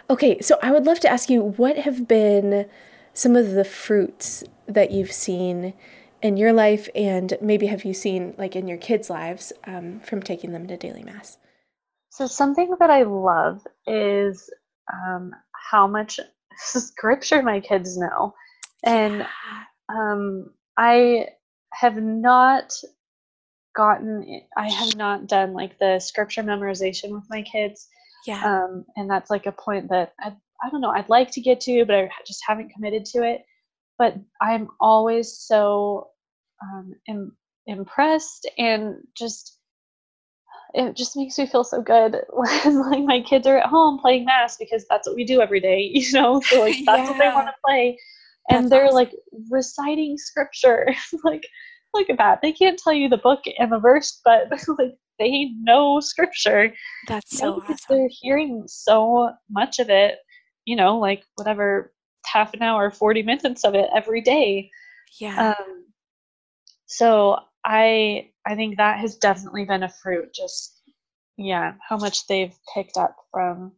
okay, so I would love to ask you what have been some of the fruits that you've seen in your life, and maybe have you seen like in your kids' lives um, from taking them to daily mass? So something that I love is um, how much scripture my kids know, and um, I have not gotten. I have not done like the scripture memorization with my kids Yeah. um, and that's like a point that I, I don't know i'd like to get to but i just haven't committed to it. But i'm always so um, Im- impressed and just it just makes me feel so good when like my kids are at home playing mass because that's what we do every day you know? So like that's what they want to play. And That's they're awesome. like reciting scripture. Like look at that they can't tell you the book and the verse but like they know scripture That's so because awesome. they're hearing so much of it, you know, like whatever half an hour, 40 minutes of it every day. Yeah. Um, so I I think that has definitely been a fruit, just yeah, how much they've picked up from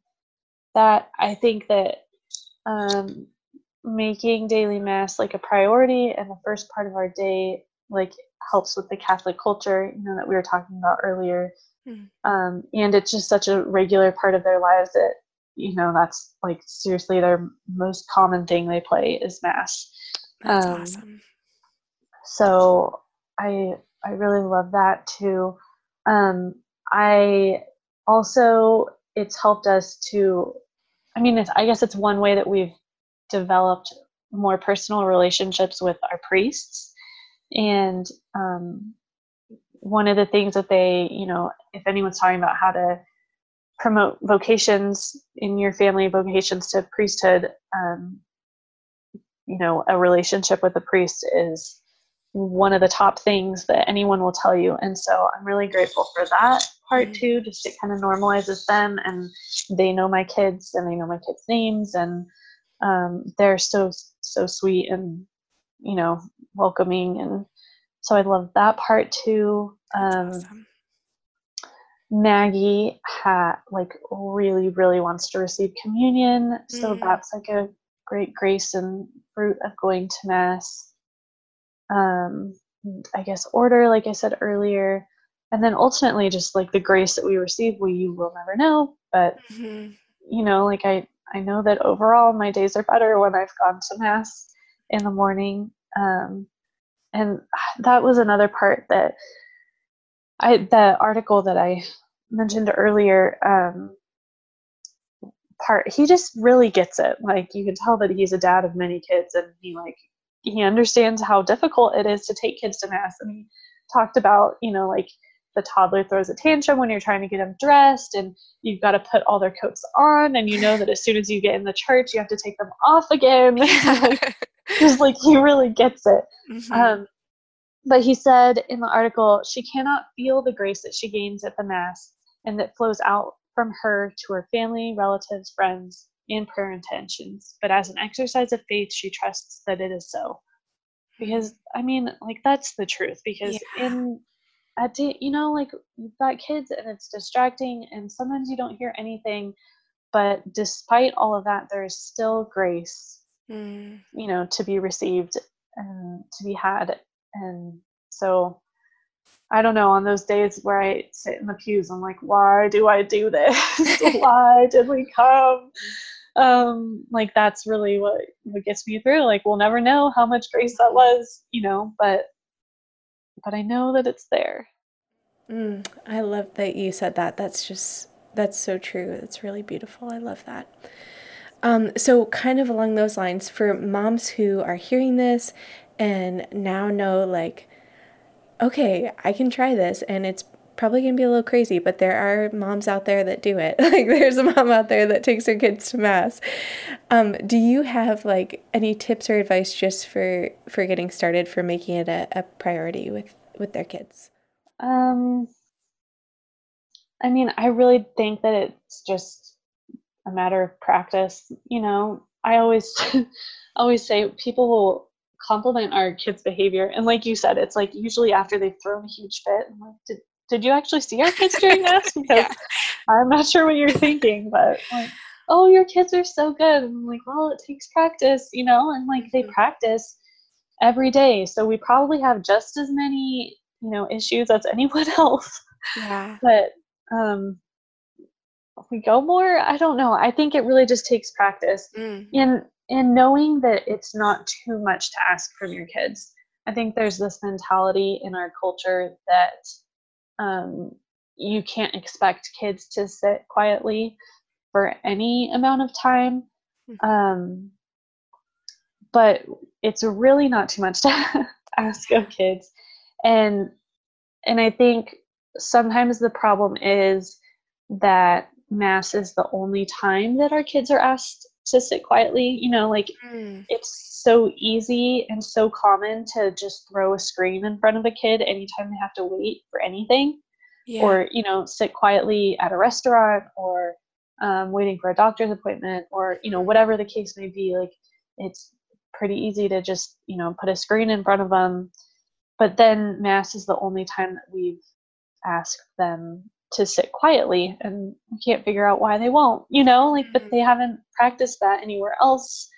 that. I think that um, making daily mass like a priority and the first part of our day like helps with the Catholic culture, you know, that we were talking about earlier. Mm. Um, and it's just such a regular part of their lives that, you know, that's like seriously their most common thing they play is mass. That's um, awesome. So I I really love that too. Um, I also it's helped us to. I mean, it's, I guess it's one way that we've developed more personal relationships with our priests, and um, one of the things that they, you know, if anyone's talking about how to promote vocations in your family, vocations to priesthood, um, you know, a relationship with a priest is one of the top things that anyone will tell you. And so I'm really grateful for that part Mhm. too, just it kind of normalizes them and they know my kids and they know my kids' names and um, they're so, so sweet and, you know, welcoming. And so I love that part too. Um, awesome. Maggie had like really, really wants to receive communion. So Mm. that's like a great grace and fruit of going to mass. Um, I guess order, like I said earlier, and then ultimately just like the grace that we receive, we will never know. But Mhm. you know, like I, I know that overall my days are better when I've gone to mass in the morning. Um, and that was another part that I, the article that I mentioned earlier, um, part, he just really gets it. Like you can tell that he's a dad of many kids and he like, he understands how difficult it is to take kids to mass. And he talked about, you know, like the toddler throws a tantrum when you're trying to get them dressed and you've got to put all their coats on. And you know that as soon as you get in the church you have to take them off again just like he really gets it Mhm. um, but he said in the article she cannot feel the grace that she gains at the mass and that flows out from her to her family relatives friends and prayer intentions but as an exercise of faith she trusts that it is so because i mean like that's the truth because Yeah. in at you know like you've got kids and it's distracting and sometimes you don't hear anything but despite all of that there is still grace Mm. you know to be received and to be had and so i don't know on those days where i sit in the pews i'm like why do i do this why did we come um like that's really what what gets me through like we'll never know how much grace that was you know but but i know that it's there Mm, I love that you said that. That's just, that's so true. It's really beautiful. I love that. Um, so, kind of along those lines, for moms who are hearing this and now know, like, okay, I can try this, and it's probably going to be a little crazy, but there are moms out there that do it. like, there's a mom out there that takes her kids to mass. Um, do you have like any tips or advice just for for getting started for making it a, a priority with with their kids? Um, I mean, I really think that it's just a matter of practice. You know, I always always say people will compliment our kids' behavior, and like you said, it's like usually after they've thrown a huge fit. I'm like, did did you actually see our kids during this? Because Yeah. I'm not sure what you're thinking, but like, oh, your kids are so good. And I'm like, well, it takes practice, you know, and like they Mhm. practice every day, so we probably have just as many you know issues as anyone else Yeah. but um we go more i don't know. I think it really just takes practice. Mm. in in knowing that it's not too much to ask from your kids. I think there's this mentality in our culture that um you can't expect kids to sit quietly for any amount of time. Mhm. um but it's really not too much to ask of kids. And and i think sometimes the problem is that mass is the only time that our kids are asked to sit quietly you know like Mm. it's so easy and so common to just throw a screen in front of a kid anytime they have to wait for anything Yeah. or you know sit quietly at a restaurant or um, waiting for a doctor's appointment or you know whatever the case may be like it's pretty easy to just you know put a screen in front of them but then mass is the only time that we've asked them to sit quietly and we can't figure out why they won't you know like but Mhm. they haven't practiced that anywhere else.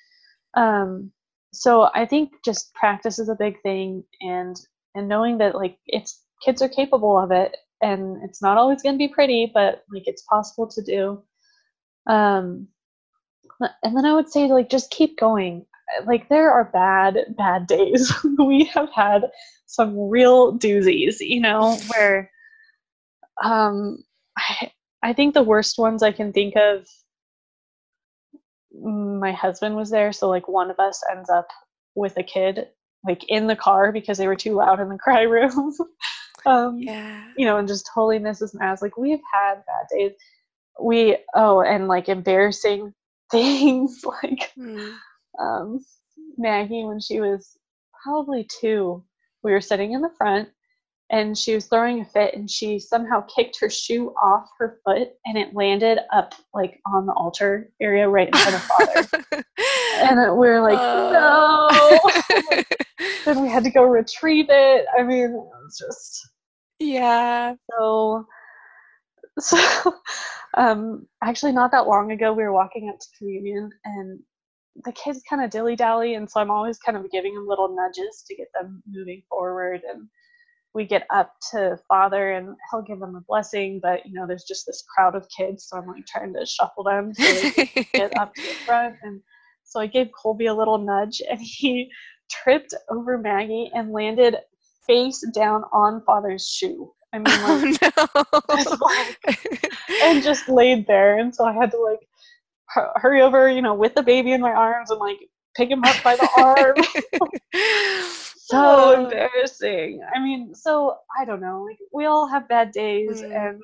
Um so i think just practice is a big thing and and knowing that like it's kids are capable of it and it's not always going to be pretty but like it's possible to do. Um and then i would say like just keep going. Like there are bad bad days. We have had some real doozies you know where um i i think the worst ones i can think of my husband was there so like one of us ends up with a kid like in the car because they were too loud in the cry room um Yeah. you know and just totally misses and mass like we've had bad days we oh and like embarrassing things like Mm. um maggie when she was probably two we were sitting in the front and she was throwing a fit and she somehow kicked her shoe off her foot and it landed up like on the altar area right in front of father and we were like Oh. no then we had to go retrieve it i mean it was just yeah. so so um actually not that long ago we were walking up to communion and the kids kind of dilly dally and so i'm always kind of giving them little nudges to get them moving forward and we get up to father and he'll give them a blessing but you know there's just this crowd of kids so i'm like trying to shuffle them to get up to the front. And so i gave colby a little nudge and he tripped over maggie and landed face down on father's shoe. I mean oh, like oh no. and just laid there. And so i had to like hurry over you know with the baby in my arms and like pick him up by the arm so embarrassing. I mean, so I don't know. Like we all have bad days, Mm. and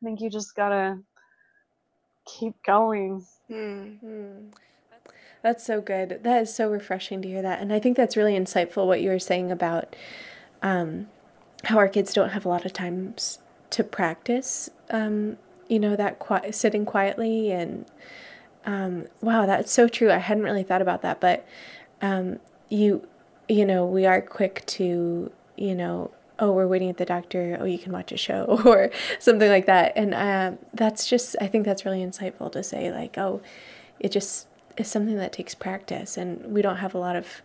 I think you just gotta keep going. Mm. That's so good. That is so refreshing to hear that. And I think that's really insightful what you were saying about um, how our kids don't have a lot of times to practice, um, you know, that qui- sitting quietly. And um, wow, that's so true. I hadn't really thought about that. But um, you, you know, we are quick to, you know, oh, we're waiting at the doctor. Oh, you can watch a show or something like that. And uh, that's just, I think that's really insightful to say, like, oh, it just is something that takes practice. And we don't have a lot of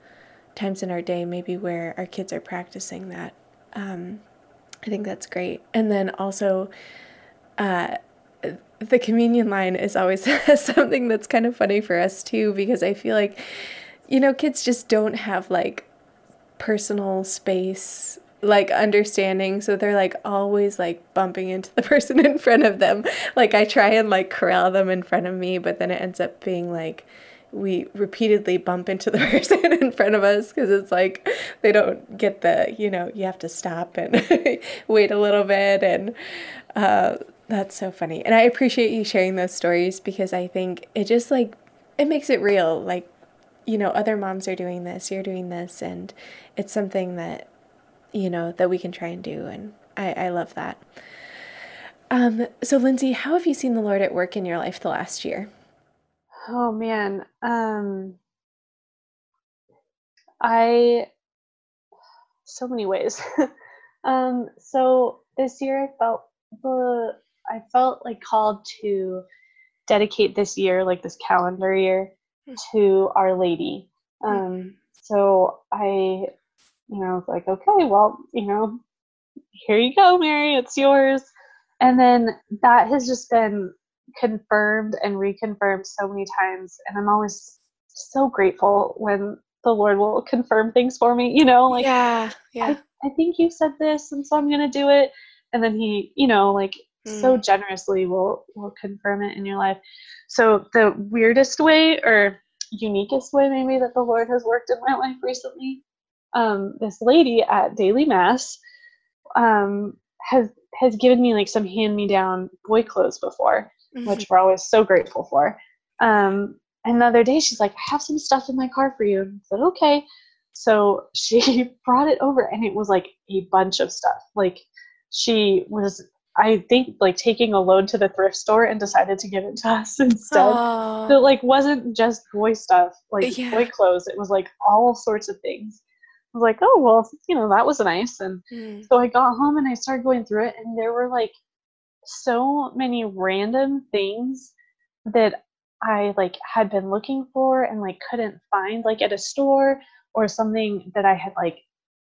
times in our day, maybe, where our kids are practicing that. Um, I think that's great. And then also, uh, the communion line is always something that's kind of funny for us too, because I feel like, you know, kids just don't have like personal space like understanding. So they're like always like bumping into the person in front of them. Like i try and like corral them in front of me but then it ends up being like we repeatedly bump into the person in front of us because it's like they don't get the you know you have to stop and wait a little bit. And uh, that's so funny. And i appreciate you sharing those stories because i think it just like it makes it real. Like you know other moms are doing this you're doing this and it's something that you know that we can try and do and i, I love that um, so lindsay how have you seen the lord at work in your life the last year Oh man. Um I so many ways. um so this year I felt the I felt like called to dedicate this year, like this calendar year. To Our Lady. Um so I you know, was like, okay, well, you know, here you go, Mary, it's yours. And then that has just been confirmed and reconfirmed so many times and i'm always so grateful when the lord will confirm things for me you know like yeah, yeah. i think you said this and so i'm going to do it and then he you know like so Mm. generously will will confirm it in your life so the weirdest way or uniquest way maybe that the lord has worked in my life recently um this lady at daily mass um has has given me like some hand me down boy clothes before Mhm. which we're always so grateful for. Um, and the other day, she's like, I have some stuff in my car for you. And I said, okay. So she brought it over, and it was like a bunch of stuff. Like she was, I think, like taking a load to the thrift store and decided to give it to us instead. Aw. So like wasn't just boy stuff, like Yeah. boy clothes. It was like all sorts of things. I was like, oh well, you know, that was nice. And Mm. so I got home and I started going through it, and there were like so many random things that I like had been looking for and like couldn't find like at a store or something that I had like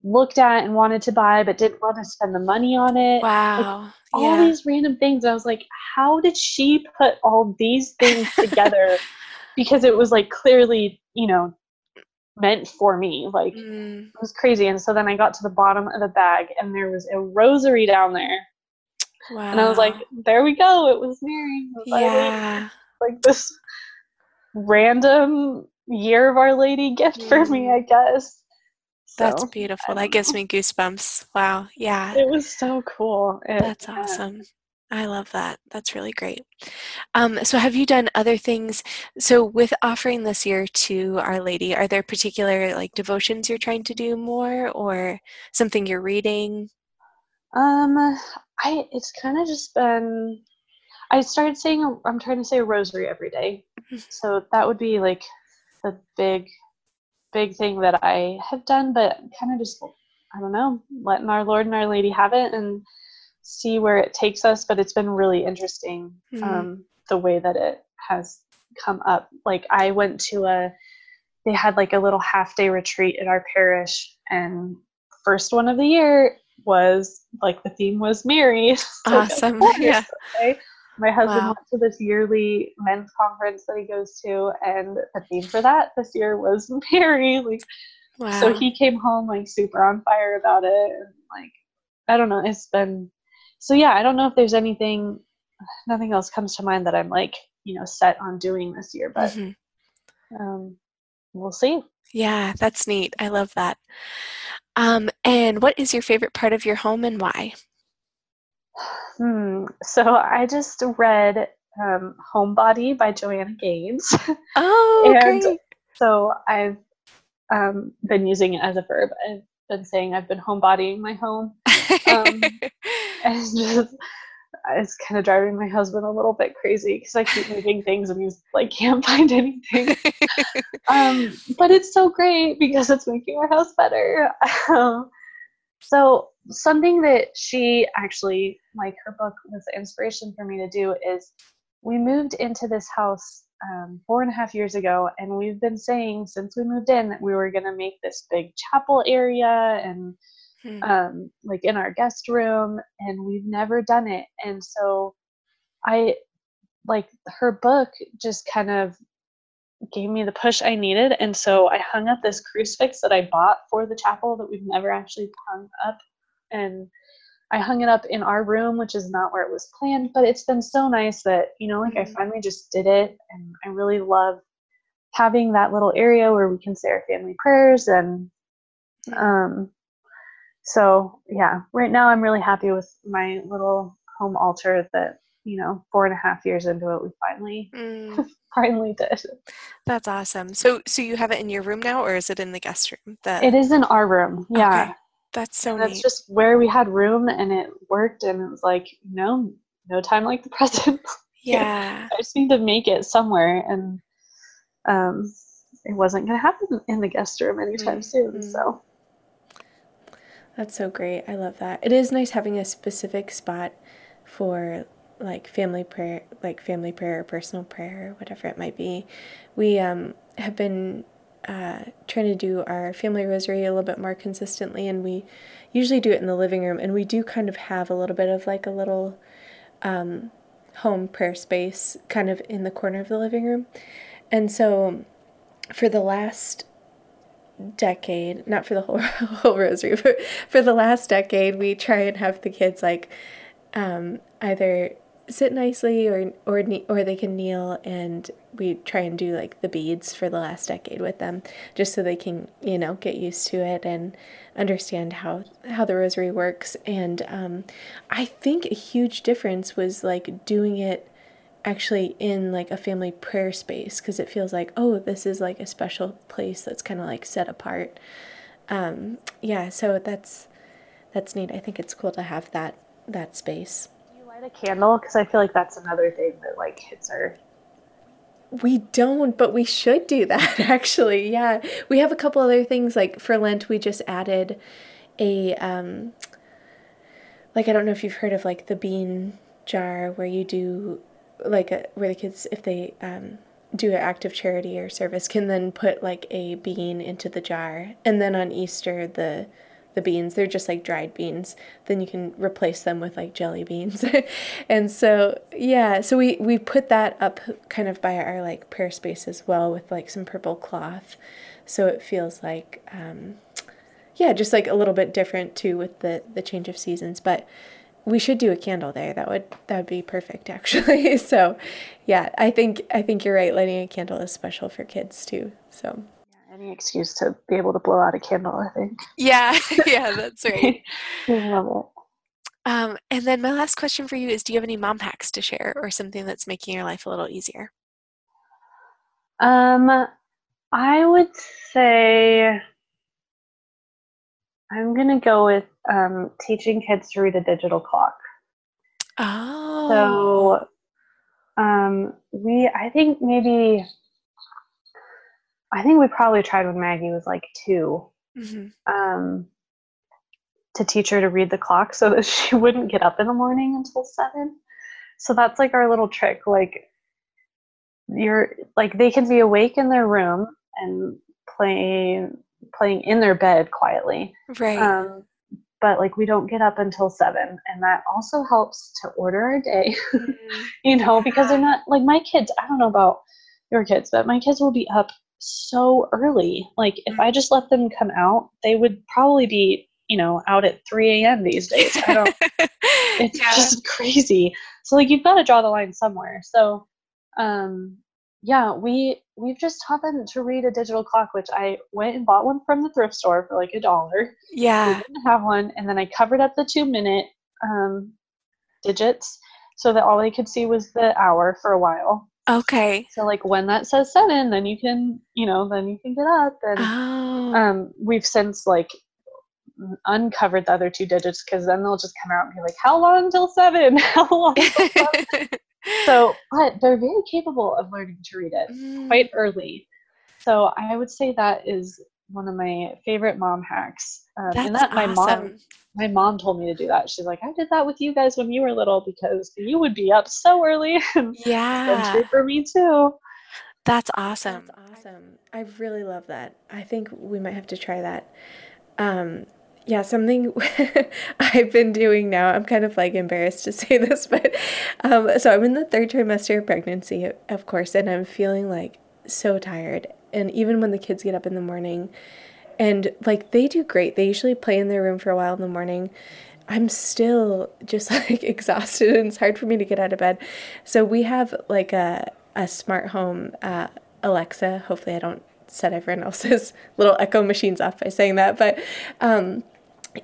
looked at and wanted to buy but didn't want to spend the money on it. Wow. All yeah. these random things. I was like, how did she put all these things together? because it was like clearly, you know, meant for me. Like Mm. it was crazy. And so then I got to the bottom of the bag and there was a rosary down there. Wow. And I was like, there we go. It was Mary. It was yeah. Like this random year of Our Lady gift for me, I guess. That's So, beautiful. That gives me goosebumps. Wow. Yeah. It was so cool. It- That's yeah. awesome. I love that. That's really great. Um, so, have you done other things? So, with offering this year to Our Lady, are there particular like devotions you're trying to do more, or something you're reading? Um, I it's kind of just been. I started saying I'm trying to say a rosary every day, Mhm. so that would be like the big, big thing that I have done. But kind of just I don't know, letting our Lord and Our Lady have it and see where it takes us. But it's been really interesting Mhm. um, the way that it has come up. Like I went to a, they had like a little half day retreat at our parish, and first one of the year was like the theme was Mary. So Awesome. Yeah. My husband Wow. went to this yearly men's conference that he goes to, and the theme for that this year was Mary. Like, Wow. so he came home like super on fire about it, and like, I don't know, it's been. So yeah, I don't know if there's anything. Nothing else comes to mind that I'm like, you know, set on doing this year, but Mhm. um, we'll see. Yeah, that's neat. I love that. Um, and what is your favorite part of your home and why? Hmm. So I just read um, Homebody by Joanna Gaines. Oh, and great. so I've um, been using it as a verb. I've been saying I've been homebodying my home. Um, and just it's kind of driving my husband a little bit crazy because I keep moving things and he's like can't find anything. um, but it's so great because it's making our house better. Um, so something that she actually like her book was the inspiration for me to do is we moved into this house um, four and a half years ago, and we've been saying since we moved in that we were going to make this big chapel area and Hmm. um, like in our guest room, and we've never done it. And so I like her book just kind of gave me the push I needed. And so I hung up this crucifix that I bought for the chapel that we've never actually hung up. And I hung it up in our room, which is not where it was planned, but it's been so nice that, you know, like I Mhm. finally just did it. And I really love having that little area where we can say our family prayers. And um, so, yeah, right now I'm really happy with my little home altar that, you know, four and a half years into it, we finally, Mm, finally did. that's awesome. So, so you have it in your room now, or is it in the guest room? The, It is in our room. Yeah. Okay. That's so And that's neat. just where we had room and it worked. And it was like, no, no time like the present. yeah. I just need to make it somewhere. And um, it wasn't going to happen in the guest room anytime soon. Mhm. So, That's so great. I love that. It is nice having a specific spot for like family prayer, like family prayer or personal prayer, or whatever it might be. We um, have been uh, trying to do our family rosary a little bit more consistently, and we usually do it in the living room. And we do kind of have a little bit of like a little um, home prayer space kind of in the corner of the living room. And so for the last decade, not for the whole whole rosary, but for the last decade, we try and have the kids like um, either sit nicely or or or they can kneel, and we try and do like the beads for the last decade with them, just so they can you know get used to it and understand how how the rosary works. And um, I think a huge difference was like doing it actually in like a family prayer space because it feels like oh this is like a special place that's kind of like set apart. Um yeah so that's that's neat. I think it's cool to have that that space a candle? Because I feel like that's another thing that like hits are. we don't but we should do that actually yeah we have a couple other things like for lent we just added a um like i don't know if you've heard of like the bean jar where you do like a, where the kids if they um do an act of charity or service can then put like a bean into the jar and then on easter the the beans they're just like dried beans then you can replace them with like jelly beans. And so yeah so we we put that up kind of by our like prayer space as well with like some purple cloth. So it feels like um yeah just like a little bit different too with the the change of seasons but we should do a candle there. That would that would be perfect actually. So yeah i think i think you're right. Lighting a candle is special for kids too. So Any excuse to be able to blow out a candle, I think. Yeah. yeah. That's right. I love it. Um, and then my last question for you is: Do you have any mom hacks to share, or something that's making your life a little easier? Um, I would say I'm gonna go with um, teaching kids to read a digital clock. Oh. So, um, we I think maybe I think we probably tried when Maggie was like two. Mhm. Um, to teach her to read the clock so that she wouldn't get up in the morning until seven. So that's like our little trick. Like you're like they can be awake in their room and playing playing in their bed quietly. Right. Um, but like we don't get up until seven, and that also helps to order our day. Mm, you know, because they're not like my kids. I don't know about your kids, but my kids will be up so early. Like if I just let them come out, they would probably be, you know, out at 3 a.m. these days. I don't, it's yeah. just crazy. So like you've got to draw the line somewhere. So, um, yeah, we we've just taught them to read a digital clock, which I went and bought one from the thrift store for like a dollar. Yeah. We didn't have one, and then I covered up the two minute um, digits so that all they could see was the hour for a while. Okay. So like when that says seven, then you can, you know, then you can get up. And Oh. um, we've since like uncovered the other two digits because then they'll just come out and be like, "How long till seven? How long?" So, but they're very capable of learning to read it Mm, quite early. So I would say that is one of my favorite mom hacks. Um, That's and that my mom my mom told me to do that. She's like, I did that with you guys when you were little because you would be up so early. and that's Yeah. true for me too. That's awesome. That's awesome. I really love that. I think we might have to try that. Um, yeah, something I've been doing now. I'm kind of like embarrassed to say this, but um, so I'm in the third trimester of pregnancy, of course, and I'm feeling like so tired. And even when the kids get up in the morning, and like they do great, they usually play in their room for a while in the morning. I'm still just like exhausted and it's hard for me to get out of bed. So we have like a, a smart home uh, Alexa. Hopefully, I don't set everyone else's little echo machines off by saying that. But, um,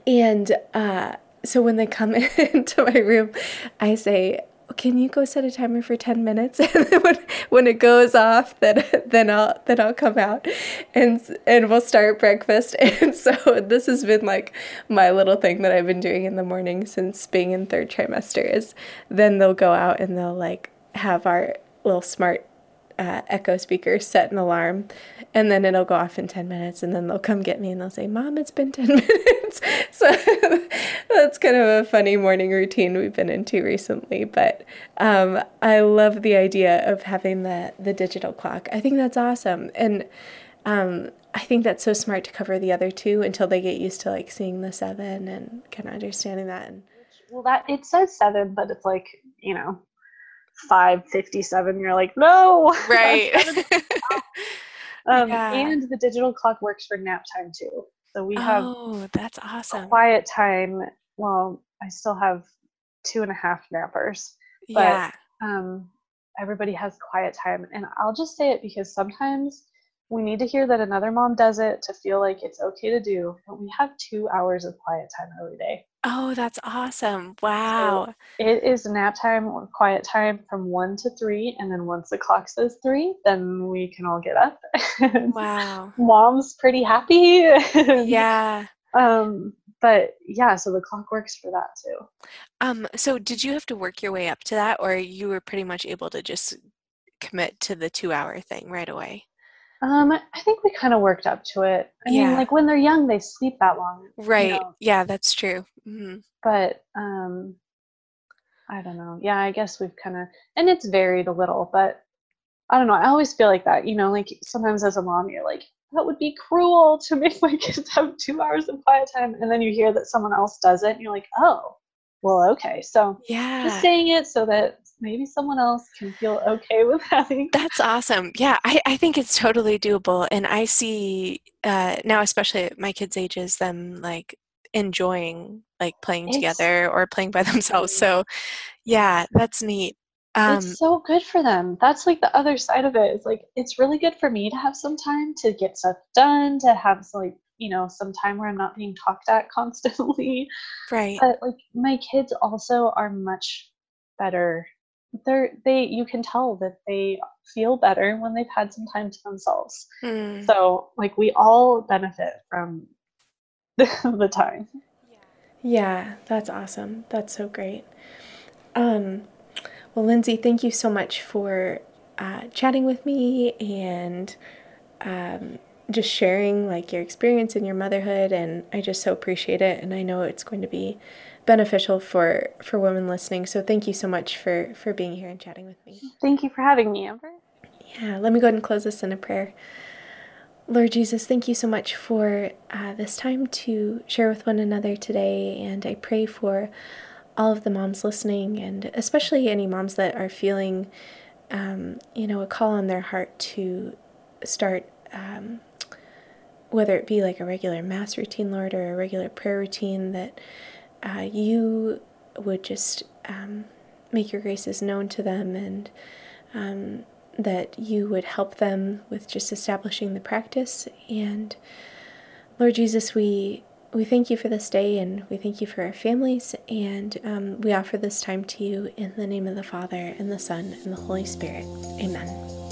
and uh, so when they come into my room, I say, can you go set a timer for 10 minutes? And then when, when it goes off then then I'll then I'll come out and and we'll start breakfast. And so this has been like my little thing that I've been doing in the morning since being in third trimester is then they'll go out and they'll like have our little smart uh, echo speaker set an alarm and then it'll go off in 10 minutes and then they'll come get me and they'll say mom it's been 10 minutes. So that's kind of a funny morning routine we've been into recently but um, i love the idea of having the the digital clock. I think that's awesome and um, i think that's so smart to cover the other two until they get used to like seeing the seven and kind of understanding that and Well, that it says seven, but it's like you know, five fifty-seven. You're like, no, Right. um, Yeah. And the digital clock works for nap time too. So we have oh, that's awesome. quiet time. Well, I still have two and a half nappers. but- yeah. um, everybody has quiet time. And I'll just say it because sometimes we need to hear that another mom does it to feel like it's okay to do. But we have two hours of quiet time every day. Oh, that's awesome. Wow. It is nap time or quiet time from one to three. And then once the clock says three, then we can all get up. Wow. Mom's pretty happy. Yeah. um, but yeah, so the clock works for that too. Um, so did you have to work your way up to that or you were pretty much able to just commit to the two hour thing right away? Um, I think we kind of worked up to it. I Yeah. mean, like when they're young, they sleep that long. you Right. know, Yeah, that's true. hmm but um i don't know yeah i guess we've kind of and it's varied a little but i don't know i always feel like that you know like sometimes as a mom you're like that would be cruel to make my kids have two hours of quiet time and then you hear that someone else does it and you're like oh well okay so Yeah. just saying it so that maybe someone else can feel okay with having That's awesome. Yeah, I, I think it's totally doable. And I see uh, now, especially at my kids' ages, them like enjoying like playing It's- together or playing by themselves. So, yeah, that's neat. Um, it's so good for them. That's like the other side of it. It's like it's really good for me to have some time to get stuff done, to have some, like you know some time where I'm not being talked at constantly. right. But like my kids also are much better. They're they you can tell that they feel better when they've had some time to themselves. Mm, So like we all benefit from the, the time. Yeah, that's awesome. That's so great. Um, well, Lindsay, thank you so much for uh, chatting with me and um, just sharing like your experience in your motherhood. And I just so appreciate it. And I know it's going to be beneficial for for women listening. So thank you so much for for being here and chatting with me. Thank you for having me, Amber. Yeah, let me go ahead and close this in a prayer. Lord Jesus, thank you so much for uh, this time to share with one another today. And I pray for all of the moms listening, and especially any moms that are feeling, um, you know, a call on their heart to start, um, whether it be like a regular mass routine, Lord, or a regular prayer routine, that uh, you would just um, make your graces known to them and um, that you would help them with just establishing the practice. And Lord Jesus, we we thank you for this day and we thank you for our families. And um, we offer this time to you in the name of the Father, and the Son, and the Holy Spirit. Amen.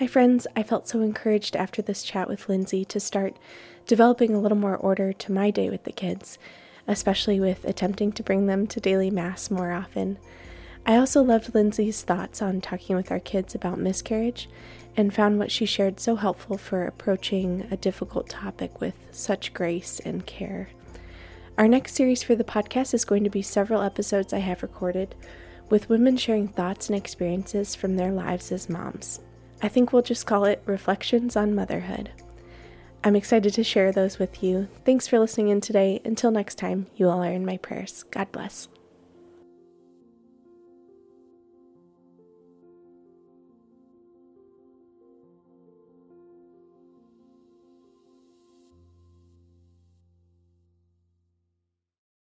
Hi, friends. I felt so encouraged after this chat with Lindsay to start developing a little more order to my day with the kids, especially with attempting to bring them to daily Mass more often. I also loved Lindsay's thoughts on talking with our kids about miscarriage and found what she shared so helpful for approaching a difficult topic with such grace and care. Our next series for the podcast is going to be several episodes I have recorded with women sharing thoughts and experiences from their lives as moms. I think we'll just call it Reflections on Motherhood. I'm excited to share those with you. Thanks for listening in today. Until next time, you all are in my prayers. God bless.